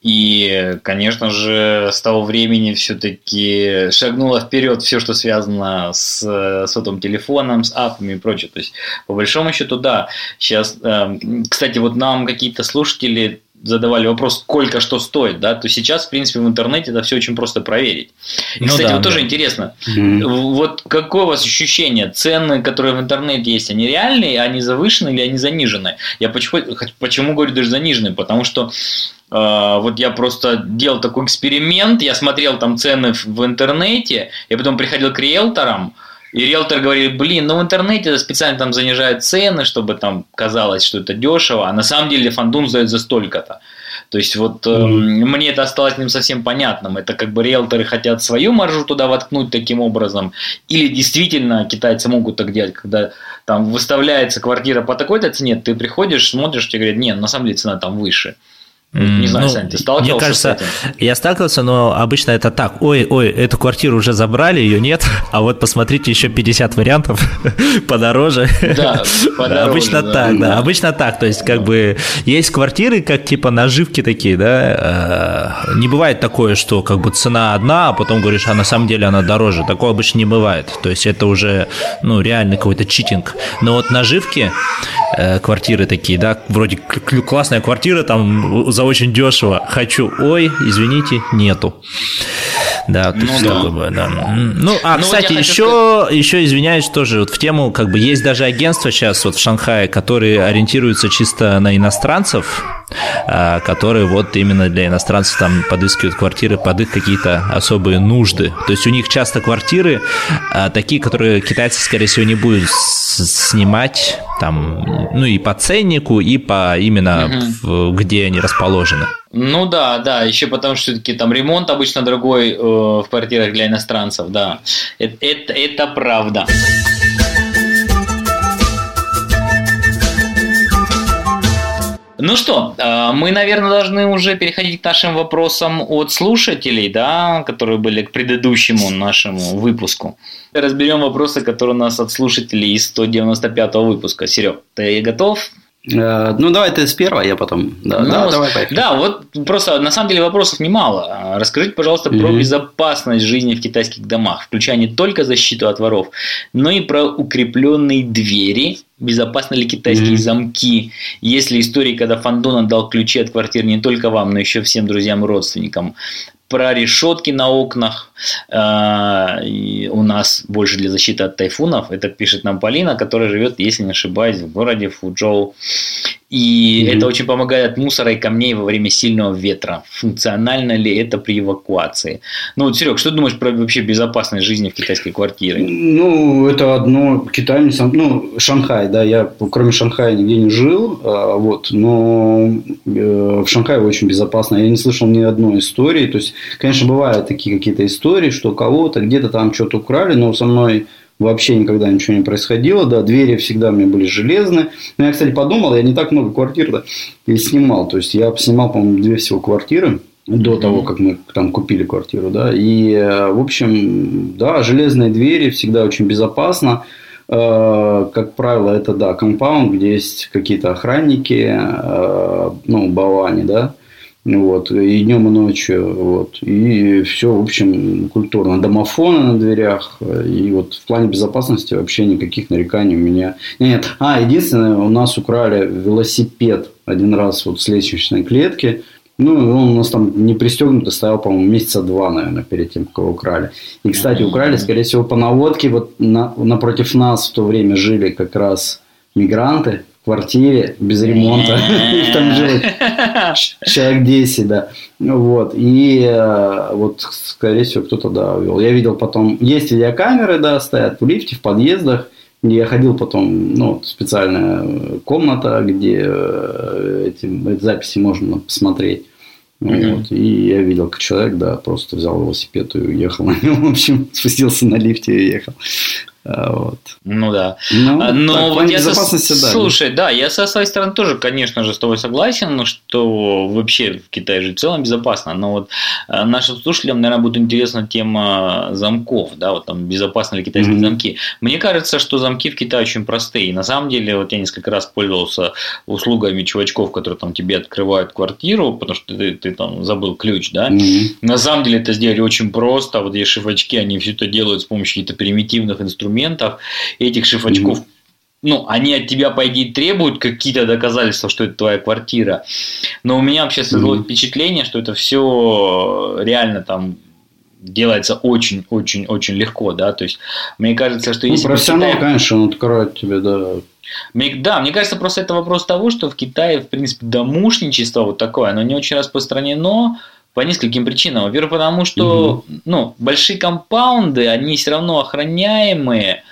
И, конечно же, с того времени все-таки шагнуло вперед все, что связано с сотовым телефоном, с апами и прочее. То есть, по большому счету, да. Сейчас, эм, кстати, вот нам какие-то слушатели задавали вопрос, сколько что стоит, да, то сейчас, в принципе, в интернете это все очень просто проверить. И, ну, кстати, да, вот да. тоже интересно, mm-hmm. вот какое у вас ощущение, цены, которые в интернете есть, они реальные, они завышены или они занижены? Я почему, почему говорю даже занижены? Потому что э, вот я просто делал такой эксперимент, я смотрел там цены в интернете, я потом приходил к риэлторам, и риэлтор говорит, блин, ну в интернете специально там занижают цены, чтобы там казалось, что это дешево, а на самом деле фандун сдает за столько-то. То есть вот mm-hmm. мне это осталось не совсем понятным. Это как бы риэлторы хотят свою маржу туда воткнуть таким образом, или действительно китайцы могут так делать, когда там выставляется квартира по такой-то цене, ты приходишь, смотришь, тебе говорят, нет, на самом деле цена там выше. Не знаю, ну, Сань, ты сталкивался Мне кажется, с этим? я сталкивался, но обычно это так. Ой, ой, эту квартиру уже забрали, ее нет, а вот посмотрите еще 50 вариантов подороже. Да, подороже, Обычно да, так, да. да. Обычно так, то есть как бы есть квартиры, как типа наживки такие, да. Э, не бывает такое, что как бы цена одна, а потом говоришь, а на самом деле она дороже. Такое обычно не бывает. То есть это уже, ну, реальный какой-то читинг. Но вот наживки, э, квартиры такие, да, вроде классная квартира, там за очень дешево. Хочу, ой, извините, нету. Да, ну, да. Бы, да. Ну, а, ну, кстати, вот еще, сказать... еще извиняюсь тоже вот в тему, как бы есть даже агентства сейчас вот в Шанхае, которые ориентируются чисто на иностранцев, а, которые вот именно для иностранцев там подыскивают квартиры под их какие-то особые нужды. То есть у них часто квартиры а, такие, которые китайцы, скорее всего, не будут снимать там, ну и по ценнику, и по именно угу. в, где они расположены. Ну да, да, еще потому что все-таки там ремонт обычно другой э, в квартирах для иностранцев, да. Это, это, это правда. Ну что, э, мы, наверное, должны уже переходить к нашим вопросам от слушателей, да, которые были к предыдущему нашему выпуску. Разберем вопросы, которые у нас от слушателей из 195 выпуска. Серег, ты готов? Э, ну, давай ты с первого, я потом. Да, ну, да, давай, поехали. Да, вот просто на самом деле вопросов немало. Расскажите, пожалуйста, про mm-hmm. безопасность жизни в китайских домах, включая не только защиту от воров, но и про укрепленные двери, безопасны ли китайские mm-hmm. замки, есть ли истории, когда Фандун отдал ключи от квартиры не только вам, но еще всем друзьям и родственникам про решетки на окнах. А, у нас больше для защиты от тайфунов. Это пишет нам Полина, которая живет, если не ошибаюсь, в городе Фуджоу. И mm-hmm. это очень помогает от мусора и камней во время сильного ветра. Функционально ли это при эвакуации? Ну, вот, Серег, что ты думаешь про вообще безопасность жизни в китайской квартире? Ну, это одно, Китай не сам, ну, Шанхай, да, я кроме Шанхая нигде не жил, а, вот, но э, в Шанхае очень безопасно. Я не слышал ни одной истории. То есть, конечно, бывают такие какие-то истории, что кого-то где-то там что-то украли, но со мной вообще никогда ничего не происходило, да, двери всегда у меня были железные. Но я, кстати, подумал, я не так много квартир и снимал, то есть я снимал, по-моему, две всего квартиры до того, как мы там купили квартиру, да, и, в общем, да, железные двери всегда очень безопасно, э, как правило, это, да, компаунд, где есть какие-то охранники, э, ну, балани, да, вот, и днем, и ночью. Вот, и все, в общем, культурно. Домофоны на дверях. И вот в плане безопасности вообще никаких нареканий у меня нет. А, единственное, у нас украли велосипед один раз вот с лестничной клетки. Ну, он у нас там не пристегнутый стоял, по-моему, месяца два, наверное, перед тем, как его украли. И, кстати, украли, скорее всего, по наводке. Вот на, напротив нас в то время жили как раз мигранты, квартире без ремонта. Их там жило человек 10, да. Вот. И э, вот, скорее всего, кто-то, да, увел. Я видел потом, есть видеокамеры, да, стоят в лифте, в подъездах. Я ходил потом, ну, специальная комната, где э, эти, эти записи можно посмотреть. Mm-hmm. Вот, и я видел, как человек, да, просто взял велосипед и уехал на нем. В общем, спустился на лифте и уехал. А, вот. Ну да. Ну, а, Но так, вот я со... да. Слушай, да, я со своей стороны тоже, конечно же, с тобой согласен, что вообще в Китае же в целом безопасно. Но вот а, нашим слушателям, наверное, будет интересна тема замков, да, вот там безопасны ли китайские mm-hmm. замки. Мне кажется, что замки в Китае очень простые. На самом деле, вот я несколько раз пользовался услугами чувачков, которые там тебе открывают квартиру, потому что ты, ты там забыл ключ, да. Mm-hmm. На самом деле это сделали очень просто. Вот эти шифачки, они все это делают с помощью каких-то примитивных инструментов инструментов, этих шифачков mm-hmm. ну, они от тебя, по идее, требуют какие-то доказательства, что это твоя квартира. Но у меня вообще создалось mm-hmm. впечатление, что это все реально там делается очень-очень-очень легко, да, то есть мне кажется, что ну, если профессионал, Китае... конечно, он откроет тебе, да. Мне, да, мне кажется, просто это вопрос того, что в Китае, в принципе, домушничество вот такое, оно не очень распространено, по нескольким причинам. Во-первых, потому что угу. ну, большие компаунды, они все равно охраняемые,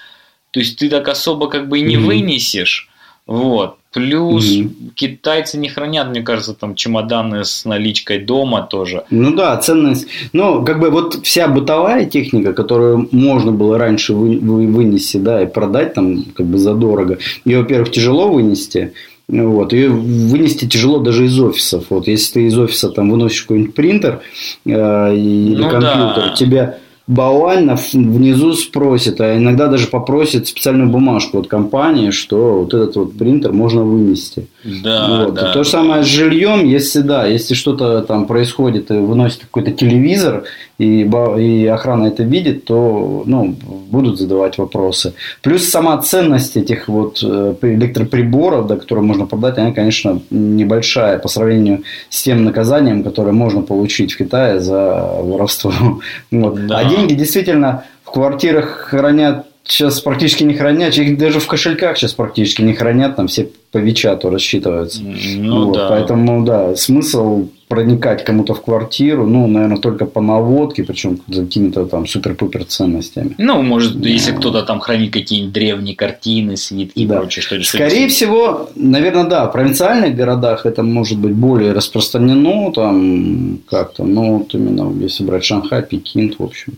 то есть ты так особо как бы и не угу. вынесешь. Вот. Плюс угу. китайцы не хранят, мне кажется, там чемоданы с наличкой дома тоже. Ну да, ценность. Ну, как бы вот вся бытовая техника, которую можно было раньше вы, вы, вынести, да, и продать там как бы задорого, ее, во-первых, тяжело вынести, вот. Ее вынести тяжело даже из офисов. Вот если ты из офиса там выносишь какой-нибудь принтер э, или ну, компьютер, да. тебя буквально внизу спросит, а иногда даже попросит специальную бумажку от компании, что вот этот вот принтер можно вынести. Да, вот. да. То же самое с жильем, если да, если что-то там происходит и выносит какой-то телевизор, и, и охрана это видит, то ну, будут задавать вопросы. Плюс сама ценность этих вот э, электроприборов, да, которые можно продать, она, конечно, небольшая по сравнению с тем наказанием, которое можно получить в Китае за воровство. Вот. Да. Деньги действительно в квартирах хранят сейчас практически не хранят, их даже в кошельках сейчас практически не хранят, там все по Вичату рассчитываются. Ну, вот, да. Поэтому, да, смысл проникать кому-то в квартиру, ну, наверное, только по наводке, причем за какими-то там супер-пупер ценностями. Ну, может, да. если кто-то там хранит какие-нибудь древние картины, свитки и прочее, что ли. Скорее всего, наверное, да, в провинциальных городах это может быть более распространено, там как-то, ну, вот именно если брать Шанхай, Пекин, в общем.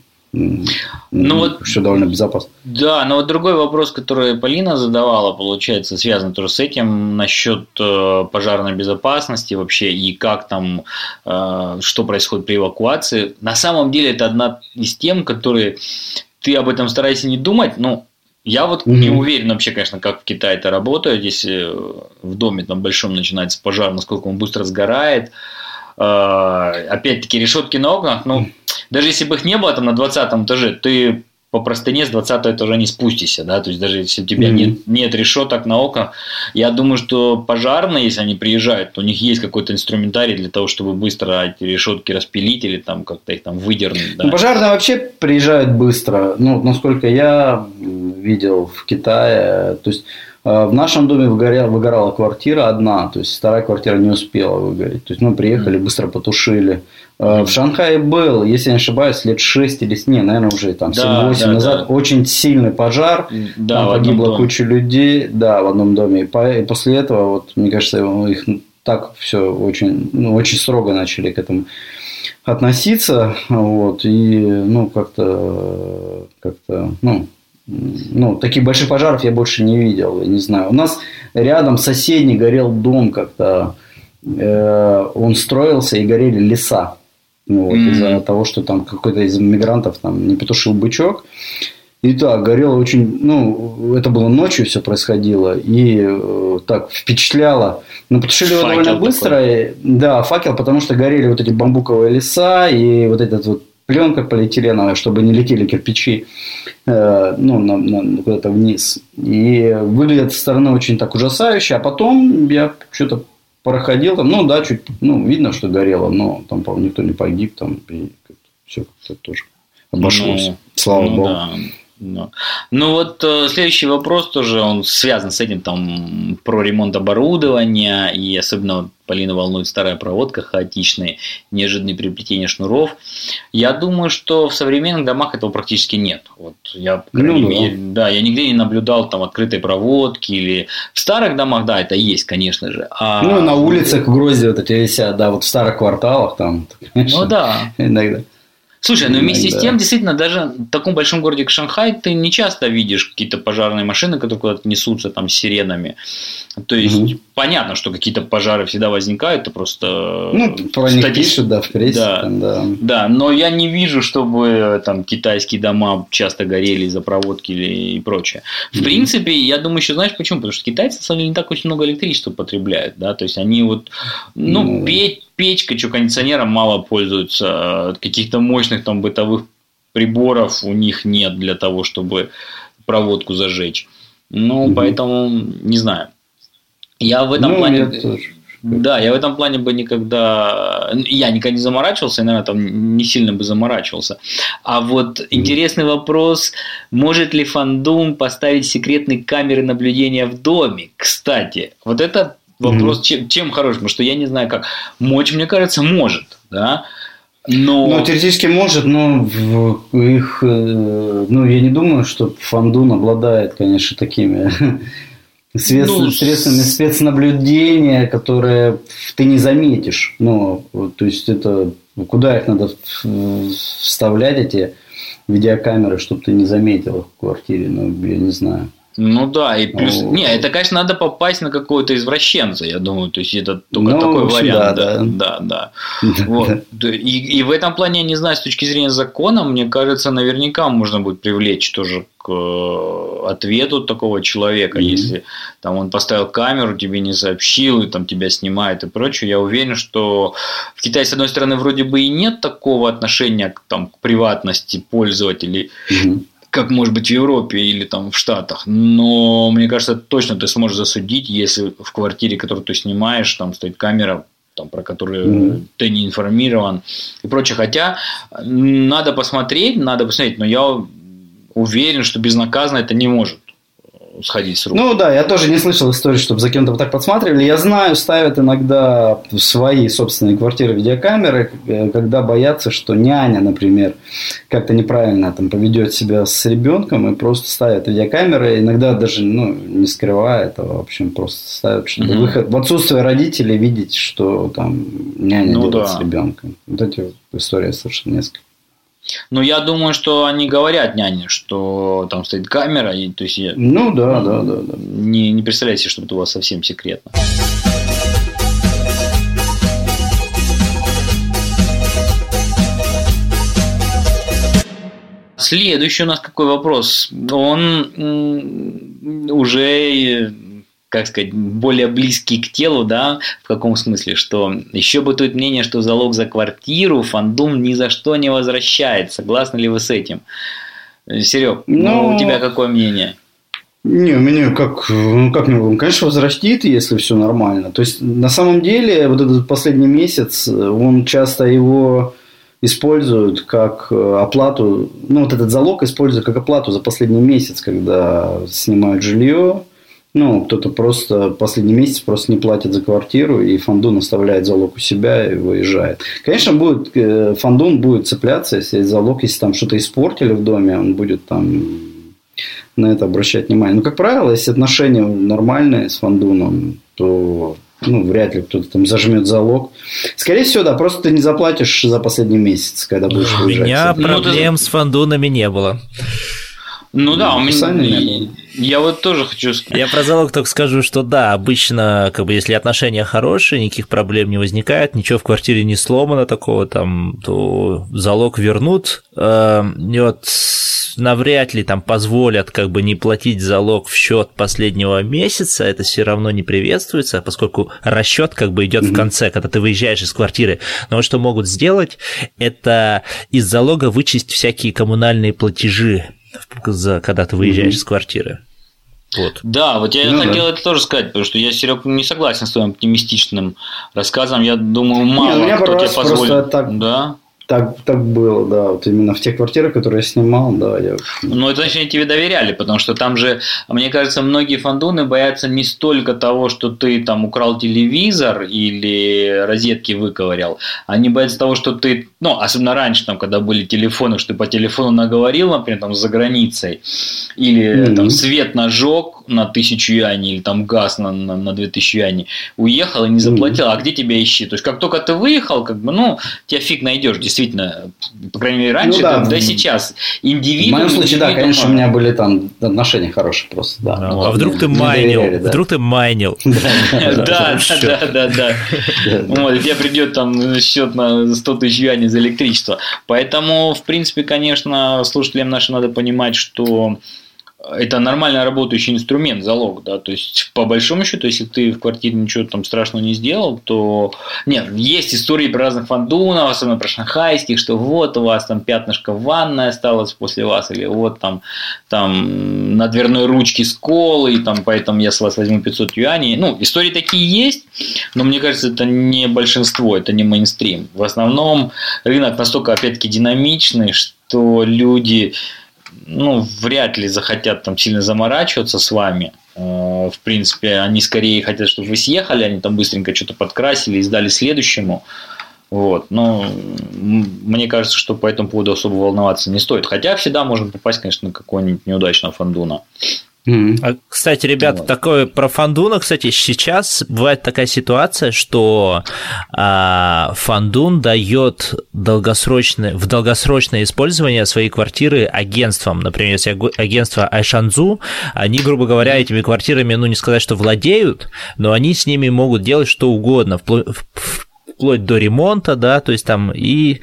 Ну вот довольно безопасно. Да, но вот другой вопрос, который Полина задавала, получается, связан тоже с этим насчет э, пожарной безопасности вообще и как там, э, что происходит при эвакуации. На самом деле это одна из тем, которые ты об этом стараешься не думать, но я вот угу. не уверен вообще, конечно, как в Китае это работает, если в доме там большом начинается пожар, насколько он быстро сгорает. Э, опять-таки решетки на окнах, ну, даже если бы их не было там на 20 этаже, ты по простыне с 20 этажа не спустишься, да, то есть даже если у тебя mm-hmm. нет, нет решеток на окнах, я думаю, что пожарные, если они приезжают, то у них есть какой-то инструментарий для того, чтобы быстро эти решетки распилить или там как-то их там выдернуть. Да. Ну, пожарные вообще приезжают быстро, ну, насколько я видел в Китае, то есть в нашем доме выгорела, выгорала квартира одна, то есть вторая квартира не успела выгореть. То есть мы приехали, быстро потушили. Э, в Шанхае был, если не ошибаюсь, лет 6 или не, наверное, уже там 7-8 да, да, назад да. очень сильный пожар. Да, там погибла куча людей, да, в одном доме. И после этого, вот, мне кажется, их так все очень, ну, очень строго начали к этому относиться. Вот, и ну, как-то, как-то, ну, ну, таких больших пожаров я больше не видел, я не знаю. У нас рядом соседний горел дом как-то, э, он строился и горели леса. Ну, вот, mm-hmm. Из-за того, что там какой-то из мигрантов там не потушил бычок. И так, горело очень, ну, это было ночью все происходило, и э, так впечатляло. Но потушили его довольно быстро. Такой. Да, факел, потому что горели вот эти бамбуковые леса, и вот этот вот пленка полиэтиленовая, чтобы не летели кирпичи э, ну, на, на, куда-то вниз. И выглядит со стороны очень так ужасающе. А потом я что-то проходил там, ну да, чуть, ну, видно, что горело, но там, по никто не погиб, там, и все как-то тоже обошлось. Ну, Слава ну, богу. Да. Ну, ну вот э, следующий вопрос тоже, он связан с этим, там, про ремонт оборудования, и особенно Полина волнует старая проводка хаотичная, неожиданные переплетения шнуров. Я думаю, что в современных домах этого практически нет. Вот я, ну, мере, да. да, я нигде не наблюдал там открытой проводки или в старых домах, да, это есть, конечно же. А... Ну, на улицах в Грозе вот эти висят, да, вот в старых кварталах там. Конечно, ну да. Иногда. Слушай, ну вместе да. с тем, действительно, даже в таком большом городе, как Шанхай, ты не часто видишь какие-то пожарные машины, которые куда-то несутся там с сиренами. То есть, угу. понятно, что какие-то пожары всегда возникают, это просто... Ну, про них стати... пишут, да, в прессе. Да, там, да. да, но я не вижу, чтобы там китайские дома часто горели из-за проводки или и прочее. В угу. принципе, я думаю, еще знаешь почему? Потому что китайцы, на самом деле, не так очень много электричества потребляют, да, то есть, они вот, ну, ну... петь печкой, что кондиционером мало пользуются, каких-то мощных там бытовых приборов у них нет для того, чтобы проводку зажечь. Ну, угу. поэтому не знаю. Я в этом ну, плане. Да, я в этом плане бы никогда... Я никогда не заморачивался, и, наверное, там не сильно бы заморачивался. А вот интересный вопрос, может ли фандум поставить секретные камеры наблюдения в доме? Кстати, вот это Вопрос, mm-hmm. чем, чем хорош, потому что я не знаю как. Мочь, мне кажется, может, да. Но... Ну, теоретически может, но в их, э, ну, я не думаю, что Фандун обладает, конечно, такими средств, ну, средствами спецнаблюдения, которые ты не заметишь. Ну, то есть это куда их надо вставлять эти видеокамеры, чтобы ты не заметил их в квартире, ну, я не знаю. Ну да, и плюс... Ну, не, это, конечно, надо попасть на какого-то извращенца, я думаю. То есть, это только ну, такой вариант. Да, да, да. да. вот. и, и в этом плане, я не знаю, с точки зрения закона, мне кажется, наверняка можно будет привлечь тоже к э, ответу такого человека, mm-hmm. если там он поставил камеру, тебе не сообщил, и там тебя снимает и прочее. Я уверен, что в Китае, с одной стороны, вроде бы и нет такого отношения к, там, к приватности пользователей. Mm-hmm как может быть в Европе или там в Штатах. Но мне кажется, точно ты сможешь засудить, если в квартире, которую ты снимаешь, там стоит камера, там, про которую mm-hmm. ты не информирован и прочее. Хотя надо посмотреть, надо посмотреть, но я уверен, что безнаказанно это не может сходить с рук. Ну да, я тоже не слышал истории, чтобы за кем-то вот так подсматривали. Я знаю, ставят иногда в свои собственные квартиры видеокамеры, э, когда боятся, что няня, например, как-то неправильно там поведет себя с ребенком и просто ставят видеокамеры, иногда даже ну, не скрывая этого, в общем, просто ставят, чтобы угу. выход, в отсутствие родителей видеть, что там няня ну, делает да. с ребенком. Вот эти вот истории совершенно несколько. Ну, я думаю, что они говорят няне, что там стоит камера, и то есть ну да, да, да, да. Не, не представляйте, что это у вас совсем секретно. Следующий у нас какой вопрос? Он уже как сказать, более близкий к телу, да, в каком смысле, что еще бытует мнение, что залог за квартиру фандом ни за что не возвращает. Согласны ли вы с этим? Серег, ну, ну у тебя какое мнение? Не, у меня как, ну как не он, конечно, возрастит, если все нормально. То есть, на самом деле, вот этот последний месяц, он часто его используют как оплату, ну, вот этот залог используют как оплату за последний месяц, когда снимают жилье, ну, кто-то просто последний месяц просто не платит за квартиру, и фондун оставляет залог у себя и выезжает. Конечно, будет, э, фондун будет цепляться, если залог, если там что-то испортили в доме, он будет там на это обращать внимание. Но, как правило, если отношения нормальные с фондуном, то ну, вряд ли кто-то там зажмет залог. Скорее всего, да, просто ты не заплатишь за последний месяц, когда будешь выезжать. У меня проблем ну, ты... с фондунами не было. Ну да, у меня... Я вот тоже хочу сказать. Я про залог только скажу, что да, обычно, как бы, если отношения хорошие, никаких проблем не возникает, ничего в квартире не сломано такого там, то залог вернут. Э, и вот навряд ли там позволят как бы не платить залог в счет последнего месяца, это все равно не приветствуется, поскольку расчет как бы идет mm-hmm. в конце, когда ты выезжаешь из квартиры. Но вот что могут сделать, это из залога вычесть всякие коммунальные платежи за, когда ты выезжаешь mm-hmm. из квартиры. Вот. Да, вот я ну, хотел да. это тоже сказать, потому что я, Серег, не согласен с твоим оптимистичным рассказом. Я думаю, мало не, ну, кто тебе позволит. Так, да? Так, так было, да. Вот именно в тех квартирах, которые я снимал, да. Я... Ну, это значит, они тебе доверяли, потому что там же, мне кажется, многие фандуны боятся не столько того, что ты там украл телевизор или розетки выковырял, они боятся того, что ты, ну, особенно раньше, там, когда были телефоны, что ты по телефону наговорил, например, там, за границей, или mm-hmm. там свет нажег на тысячу юаней, или там газ на, на, на 2000 юаней, уехал и не заплатил, mm-hmm. а где тебя ищи? То есть, как только ты выехал, как бы, ну, тебя фиг найдешь, действительно, по крайней мере, раньше, ну, да. да, да сейчас. Индивидуум, В моем случае, да, конечно, у меня были там отношения хорошие просто, да. Ну, а вдруг ты майнил, вдруг ты майнил. Да, да, да, да. Вот, тебе придет там счет на 100 тысяч юаней за электричество. Поэтому, в принципе, конечно, слушателям нашим надо понимать, что это нормально работающий инструмент, залог, да, то есть по большому счету, если ты в квартире ничего там страшного не сделал, то нет, есть истории про разных фандунов, особенно про шанхайских, что вот у вас там пятнышко в ванной осталось после вас, или вот там, там на дверной ручке сколы, и там поэтому я с вас возьму 500 юаней. Ну, истории такие есть, но мне кажется, это не большинство, это не мейнстрим. В основном рынок настолько, опять-таки, динамичный, что люди ну, вряд ли захотят там сильно заморачиваться с вами. Э, в принципе, они скорее хотят, чтобы вы съехали, они там быстренько что-то подкрасили и сдали следующему. Вот. Но мне кажется, что по этому поводу особо волноваться не стоит. Хотя всегда можно попасть, конечно, на какого-нибудь неудачного фандуна. Mm-hmm. Кстати, ребята, вот. такое про фандуна, кстати, сейчас бывает такая ситуация, что а, фандун дает долгосрочное, в долгосрочное использование своей квартиры агентствам. Например, если агентство Айшанзу, они, грубо говоря, этими квартирами, ну не сказать, что владеют, но они с ними могут делать что угодно, вплоть вплоть до ремонта, да, то есть там и,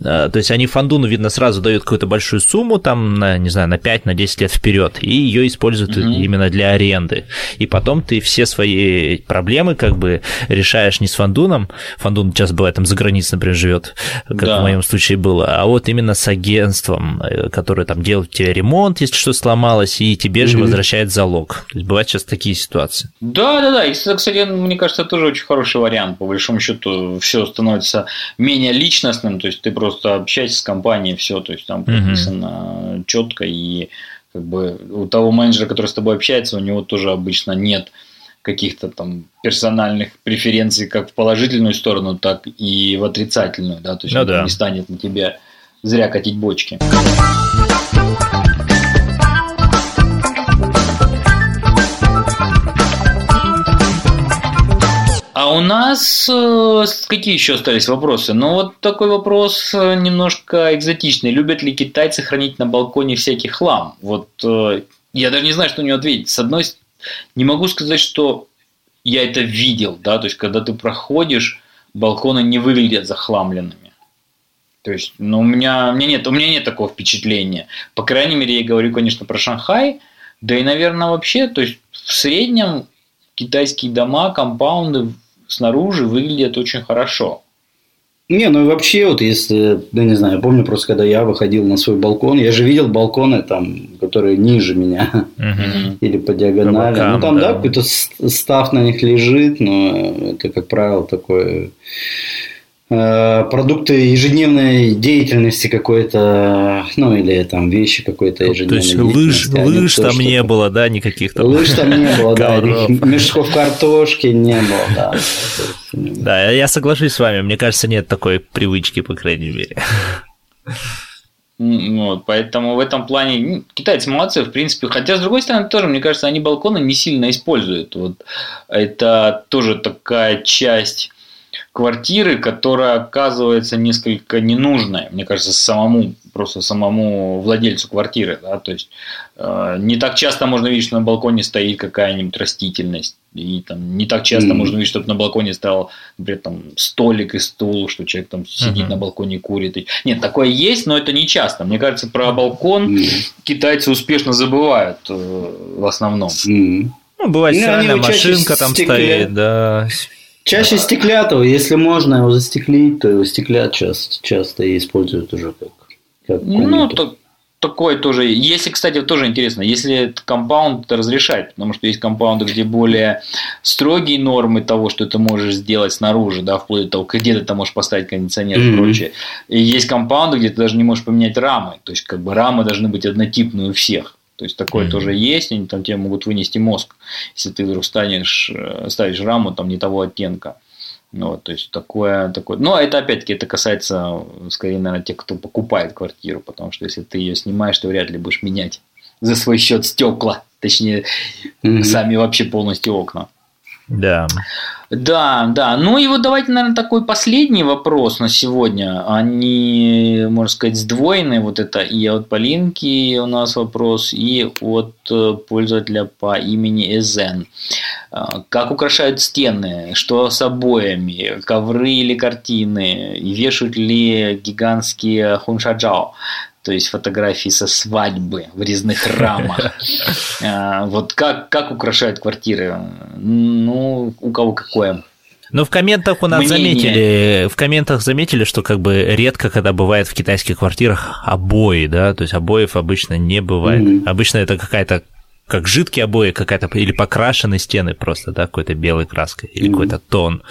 э, то есть они фандуну, видно, сразу дают какую-то большую сумму, там, на, не знаю, на 5, на 10 лет вперед, и ее используют mm-hmm. именно для аренды. И потом ты все свои проблемы как бы решаешь не с фандуном, фандун сейчас бывает там за границей, например, живет, как да. в моем случае было, а вот именно с агентством, э, которое там делает тебе ремонт, если что сломалось, и тебе mm-hmm. же возвращает залог. То есть бывают сейчас такие ситуации. Да, да, да. И, кстати, мне кажется, тоже очень хороший вариант, по большому счету все становится менее личностным, то есть ты просто общаешься с компанией, все, то есть там прописано mm-hmm. четко, и как бы у того менеджера, который с тобой общается, у него тоже обычно нет каких-то там персональных преференций как в положительную сторону, так и в отрицательную, да, то есть ну, он да. не станет на тебя зря катить бочки. У нас э, какие еще остались вопросы? Ну, вот такой вопрос э, немножко экзотичный. Любят ли китайцы хранить на балконе всякий хлам? Вот э, я даже не знаю, что на него ответить. С одной стороны, не могу сказать, что я это видел, да, то есть, когда ты проходишь, балконы не выглядят захламленными. То есть, ну, у меня, у меня нет, у меня нет такого впечатления. По крайней мере, я говорю, конечно, про Шанхай, да и, наверное, вообще, то есть, в среднем китайские дома, компаунды снаружи выглядят очень хорошо. Не, ну и вообще, вот если, да не знаю, я помню просто, когда я выходил на свой балкон, я же видел балконы там, которые ниже меня, угу. или по диагонали. По бокам, ну там, да, да какой-то став на них лежит, но это, как правило, такое продукты ежедневной деятельности какой-то, ну или там вещи какой-то ежедневной. То есть лыж, лыж там не было, да, никаких там. Лыж там не было, да, мешков картошки не было, да. Да, я соглашусь с вами, мне кажется, нет такой привычки, по крайней мере. Вот, поэтому в этом плане ну, китайцы молодцы, в принципе. Хотя, с другой стороны, тоже, мне кажется, они балконы не сильно используют. Вот это тоже такая часть квартиры, которая оказывается несколько ненужной, мне кажется, самому просто самому владельцу квартиры, да, то есть э, не так часто можно видеть, что на балконе стоит какая-нибудь растительность, и там не так часто mm-hmm. можно видеть, чтобы на балконе стоял, например, там столик и стул, что человек там сидит mm-hmm. на балконе и курит. Нет, такое есть, но это не часто. Мне кажется, про балкон mm-hmm. китайцы успешно забывают э, в основном. Mm-hmm. Ну, бывает, ну, стиральная машинка там стекле. стоит, да. Чаще стеклятого, если можно его застеклить, то его стеклят часто, часто используют уже как, как Ну, то, такое тоже. Если, кстати, тоже интересно, если компаунд это разрешает, потому что есть компаунды, где более строгие нормы того, что ты можешь сделать снаружи, да, вплоть до того, где ты там можешь поставить кондиционер mm-hmm. и прочее. И есть компаунды, где ты даже не можешь поменять рамы. То есть, как бы рамы должны быть однотипные у всех. То есть такое mm-hmm. тоже есть, они там тебе могут вынести мозг, если ты вдруг станешь, э, ставишь раму там не того оттенка. Ну, вот, то есть такое, такое. Но это опять-таки это касается скорее, наверное, тех, кто покупает квартиру, потому что если ты ее снимаешь, то вряд ли будешь менять за свой счет стекла, точнее, mm-hmm. сами вообще полностью окна. Да. Да, да. Ну и вот давайте, наверное, такой последний вопрос на сегодня. Они, можно сказать, сдвоенные. Вот это и от Полинки у нас вопрос, и от э, пользователя по имени Эзен. А, как украшают стены? Что с обоями? Ковры или картины? Вешают ли гигантские хуншаджао? То есть фотографии со свадьбы в резных рамах. А, вот как, как украшают квартиры? Ну, у кого какое? Ну, в комментах у нас Мнение. заметили, в комментах заметили, что как бы редко, когда бывает в китайских квартирах обои, да, то есть обоев обычно не бывает. Mm-hmm. Обычно это какая-то как жидкие обои какая-то, или покрашены стены просто, да, какой-то белой краской, или mm какой-то тон.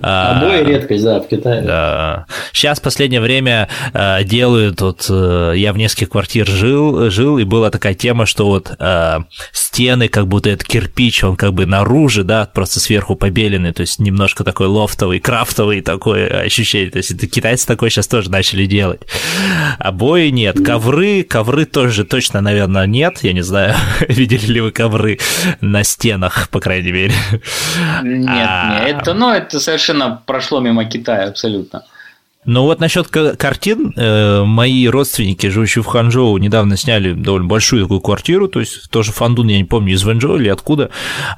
А, обои а, редкость, да, в Китае. Да. Сейчас в последнее время а, делают, вот а, я в нескольких квартир жил, жил, и была такая тема, что вот а, стены, как будто это кирпич, он как бы наружу, да, просто сверху побеленный, то есть немножко такой лофтовый, крафтовый такое ощущение. То есть это китайцы такое сейчас тоже начали делать. Обои нет, ковры, ковры тоже точно, наверное, нет, я не знаю, видели видели ли вы ковры на стенах, по крайней мере? Нет, а... нет, это, ну, это совершенно прошло мимо Китая абсолютно. Ну вот насчет картин, э, мои родственники, живущие в Ханчжоу, недавно сняли довольно большую такую квартиру, то есть тоже Фандун, я не помню, из Вэнчжоу или откуда,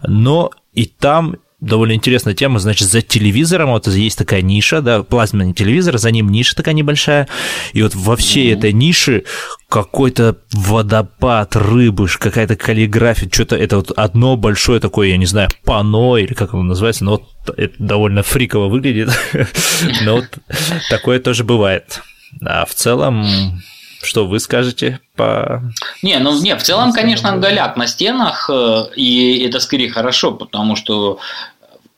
но и там довольно интересная тема. Значит, за телевизором вот есть такая ниша, да, плазменный телевизор, за ним ниша такая небольшая. И вот во всей mm-hmm. этой нише какой-то водопад рыбы, какая-то каллиграфия, что-то это вот одно большое такое, я не знаю, пано или как оно называется, но вот это довольно фриково выглядит. Но вот такое тоже бывает. А в целом что вы скажете по... Не, ну не, в целом, конечно, голяк на стенах, э, и это скорее хорошо, потому что,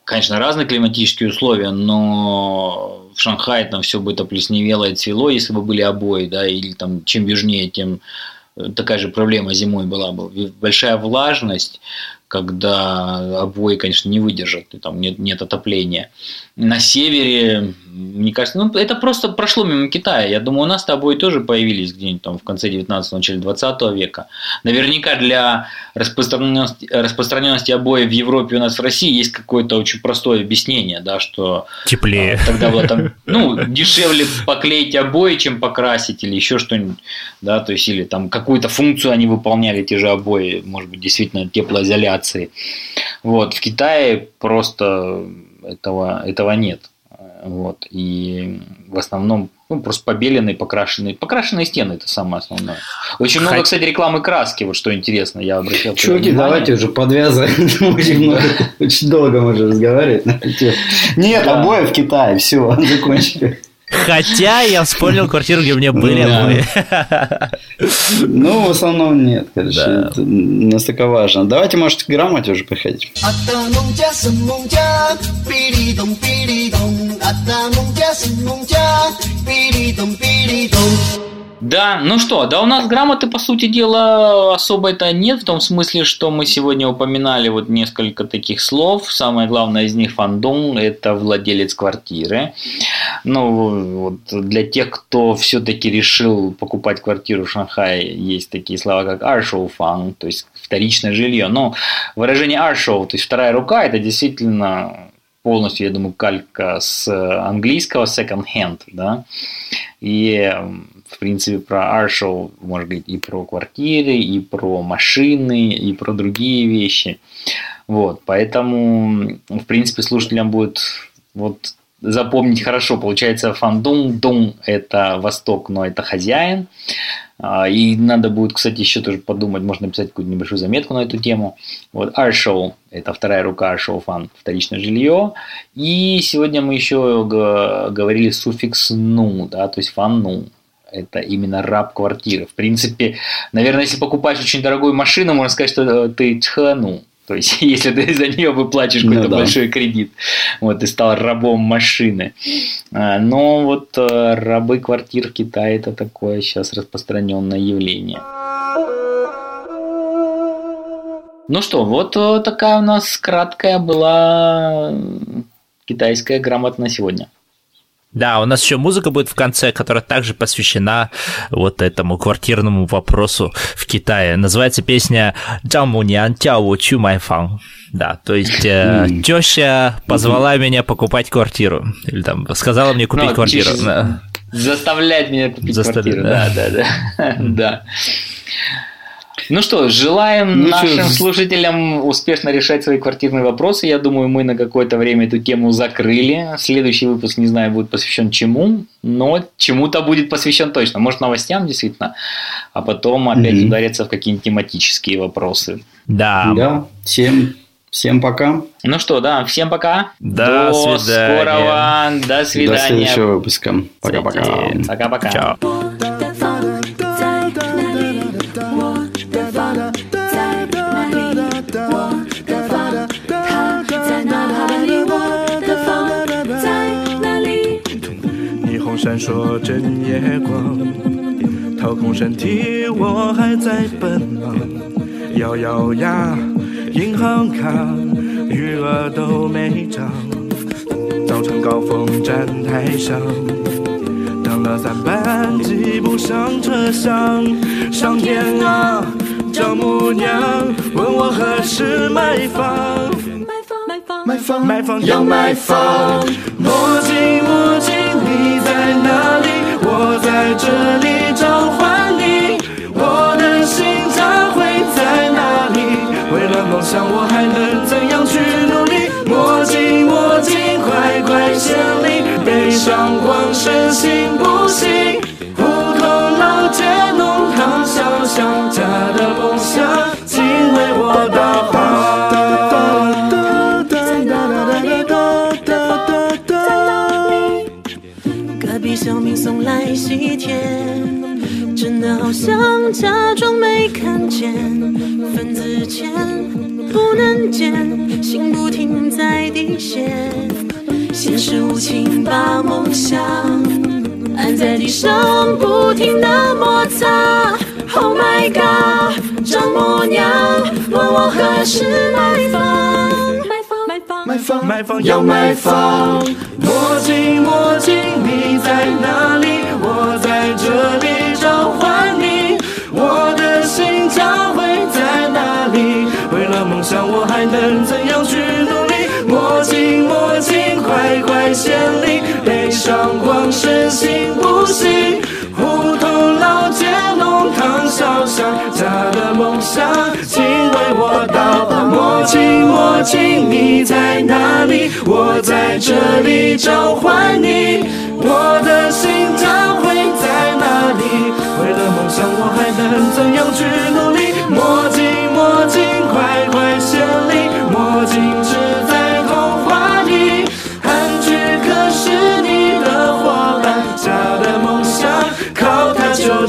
конечно, разные климатические условия, но в Шанхае там все бы это плесневело и цвело, если бы были обои, да, или там чем южнее, тем такая же проблема зимой была бы. Большая влажность, когда обои, конечно, не выдержат, и там нет, нет отопления. На севере, мне кажется, ну, это просто прошло мимо Китая. Я думаю, у нас с тобой тоже появились где-нибудь там в конце 19 начале 20 века. Наверняка для распространенности, распространенности обоев в Европе у нас в России есть какое-то очень простое объяснение, да, что теплее. А, тогда было там, ну, дешевле поклеить обои, чем покрасить, или еще что-нибудь, да, то есть, или там какую-то функцию они выполняли, те же обои, может быть, действительно теплоизоляция инфляции. Вот. В Китае просто этого, этого нет. Вот. И в основном ну, просто побеленные, покрашенные. Покрашенные стены – это самое основное. Очень много, кстати, рекламы краски, вот что интересно, я обращал Чуваки, давайте уже подвязываем. Очень, много, очень долго мы уже разговаривать на. Нет, обои в Китае, все, закончили. Хотя я вспомнил квартиру, где у меня были обои. Ну, в основном нет, короче. Да. Это настолько важно. Давайте, может, к грамоте уже приходить. Да, ну что, да у нас грамоты, по сути дела, особо это нет, в том смысле, что мы сегодня упоминали вот несколько таких слов. Самое главное из них фандом – это владелец квартиры. Ну, вот для тех, кто все-таки решил покупать квартиру в Шанхае, есть такие слова, как аршоу фан, то есть вторичное жилье. Но выражение аршоу, то есть вторая рука, это действительно полностью, я думаю, калька с английского second hand, да, и в принципе, про Аршоу может быть и про квартиры, и про машины, и про другие вещи. Вот, поэтому, в принципе, слушателям будет вот запомнить хорошо. Получается, фандун, дун – это восток, но это хозяин. А, и надо будет, кстати, еще тоже подумать, можно написать какую-то небольшую заметку на эту тему. Вот Аршоу – это вторая рука Аршоу фан, вторичное жилье. И сегодня мы еще говорили суффикс ну, да, то есть фан ну это именно раб квартиры. В принципе, наверное, если покупаешь очень дорогую машину, можно сказать, что ты тхану. То есть, если ты за нее выплачешь какой-то ну, да. большой кредит, вот, ты стал рабом машины. А, но вот э, рабы квартир в Китае это такое сейчас распространенное явление. Ну что, вот э, такая у нас краткая была китайская грамота на сегодня. Да, у нас еще музыка будет в конце, которая также посвящена вот этому квартирному вопросу в Китае. Называется песня «Джаму нян тяо чу май фан». Да, то есть э, теща позвала меня покупать квартиру. Или там сказала мне купить ну, квартиру. Заставлять меня купить квартиру. Да, да, да. да. Ну что, желаем ну, нашим что... слушателям успешно решать свои квартирные вопросы. Я думаю, мы на какое-то время эту тему закрыли. Следующий выпуск, не знаю, будет посвящен чему, но чему-то будет посвящен точно. Может, новостям действительно, а потом опять mm-hmm. удариться в какие-нибудь тематические вопросы. Да. Да. Всем Всем пока. Ну что, да, всем пока. До, До свидания. скорого. До свидания. До следующего выпуска. Пока-пока. Пока-пока. Чао. 烁整夜光，掏空身体，我还在奔忙。咬咬牙，银行卡余额都没涨。早晨高峰站台上，等了三班挤不上车厢。上天啊，丈母娘问我何时买房？买房，买房，买房，要买房。墨镜，墨镜。你在哪里？我在这里召唤你。我的心将会在哪里？为了梦想，我还能怎样去努力？魔镜，魔镜，快快显灵。悲伤光身行不能见，心不停在滴血。现实无情把梦想按在地上，不停的摩擦。Oh my god，丈母娘问我何时买房。买房，买房，要买房。墨镜，墨镜，你在哪里？还能怎样去努力？墨镜，墨镜，快快显灵。悲伤光身行不行？胡同老街弄堂小巷，家的梦想，请为我导航。墨镜，墨镜，你在哪里？我在这里召唤你。我的心将会在哪里？为了梦想，我还能怎样去努力？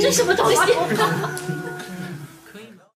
这什么东西？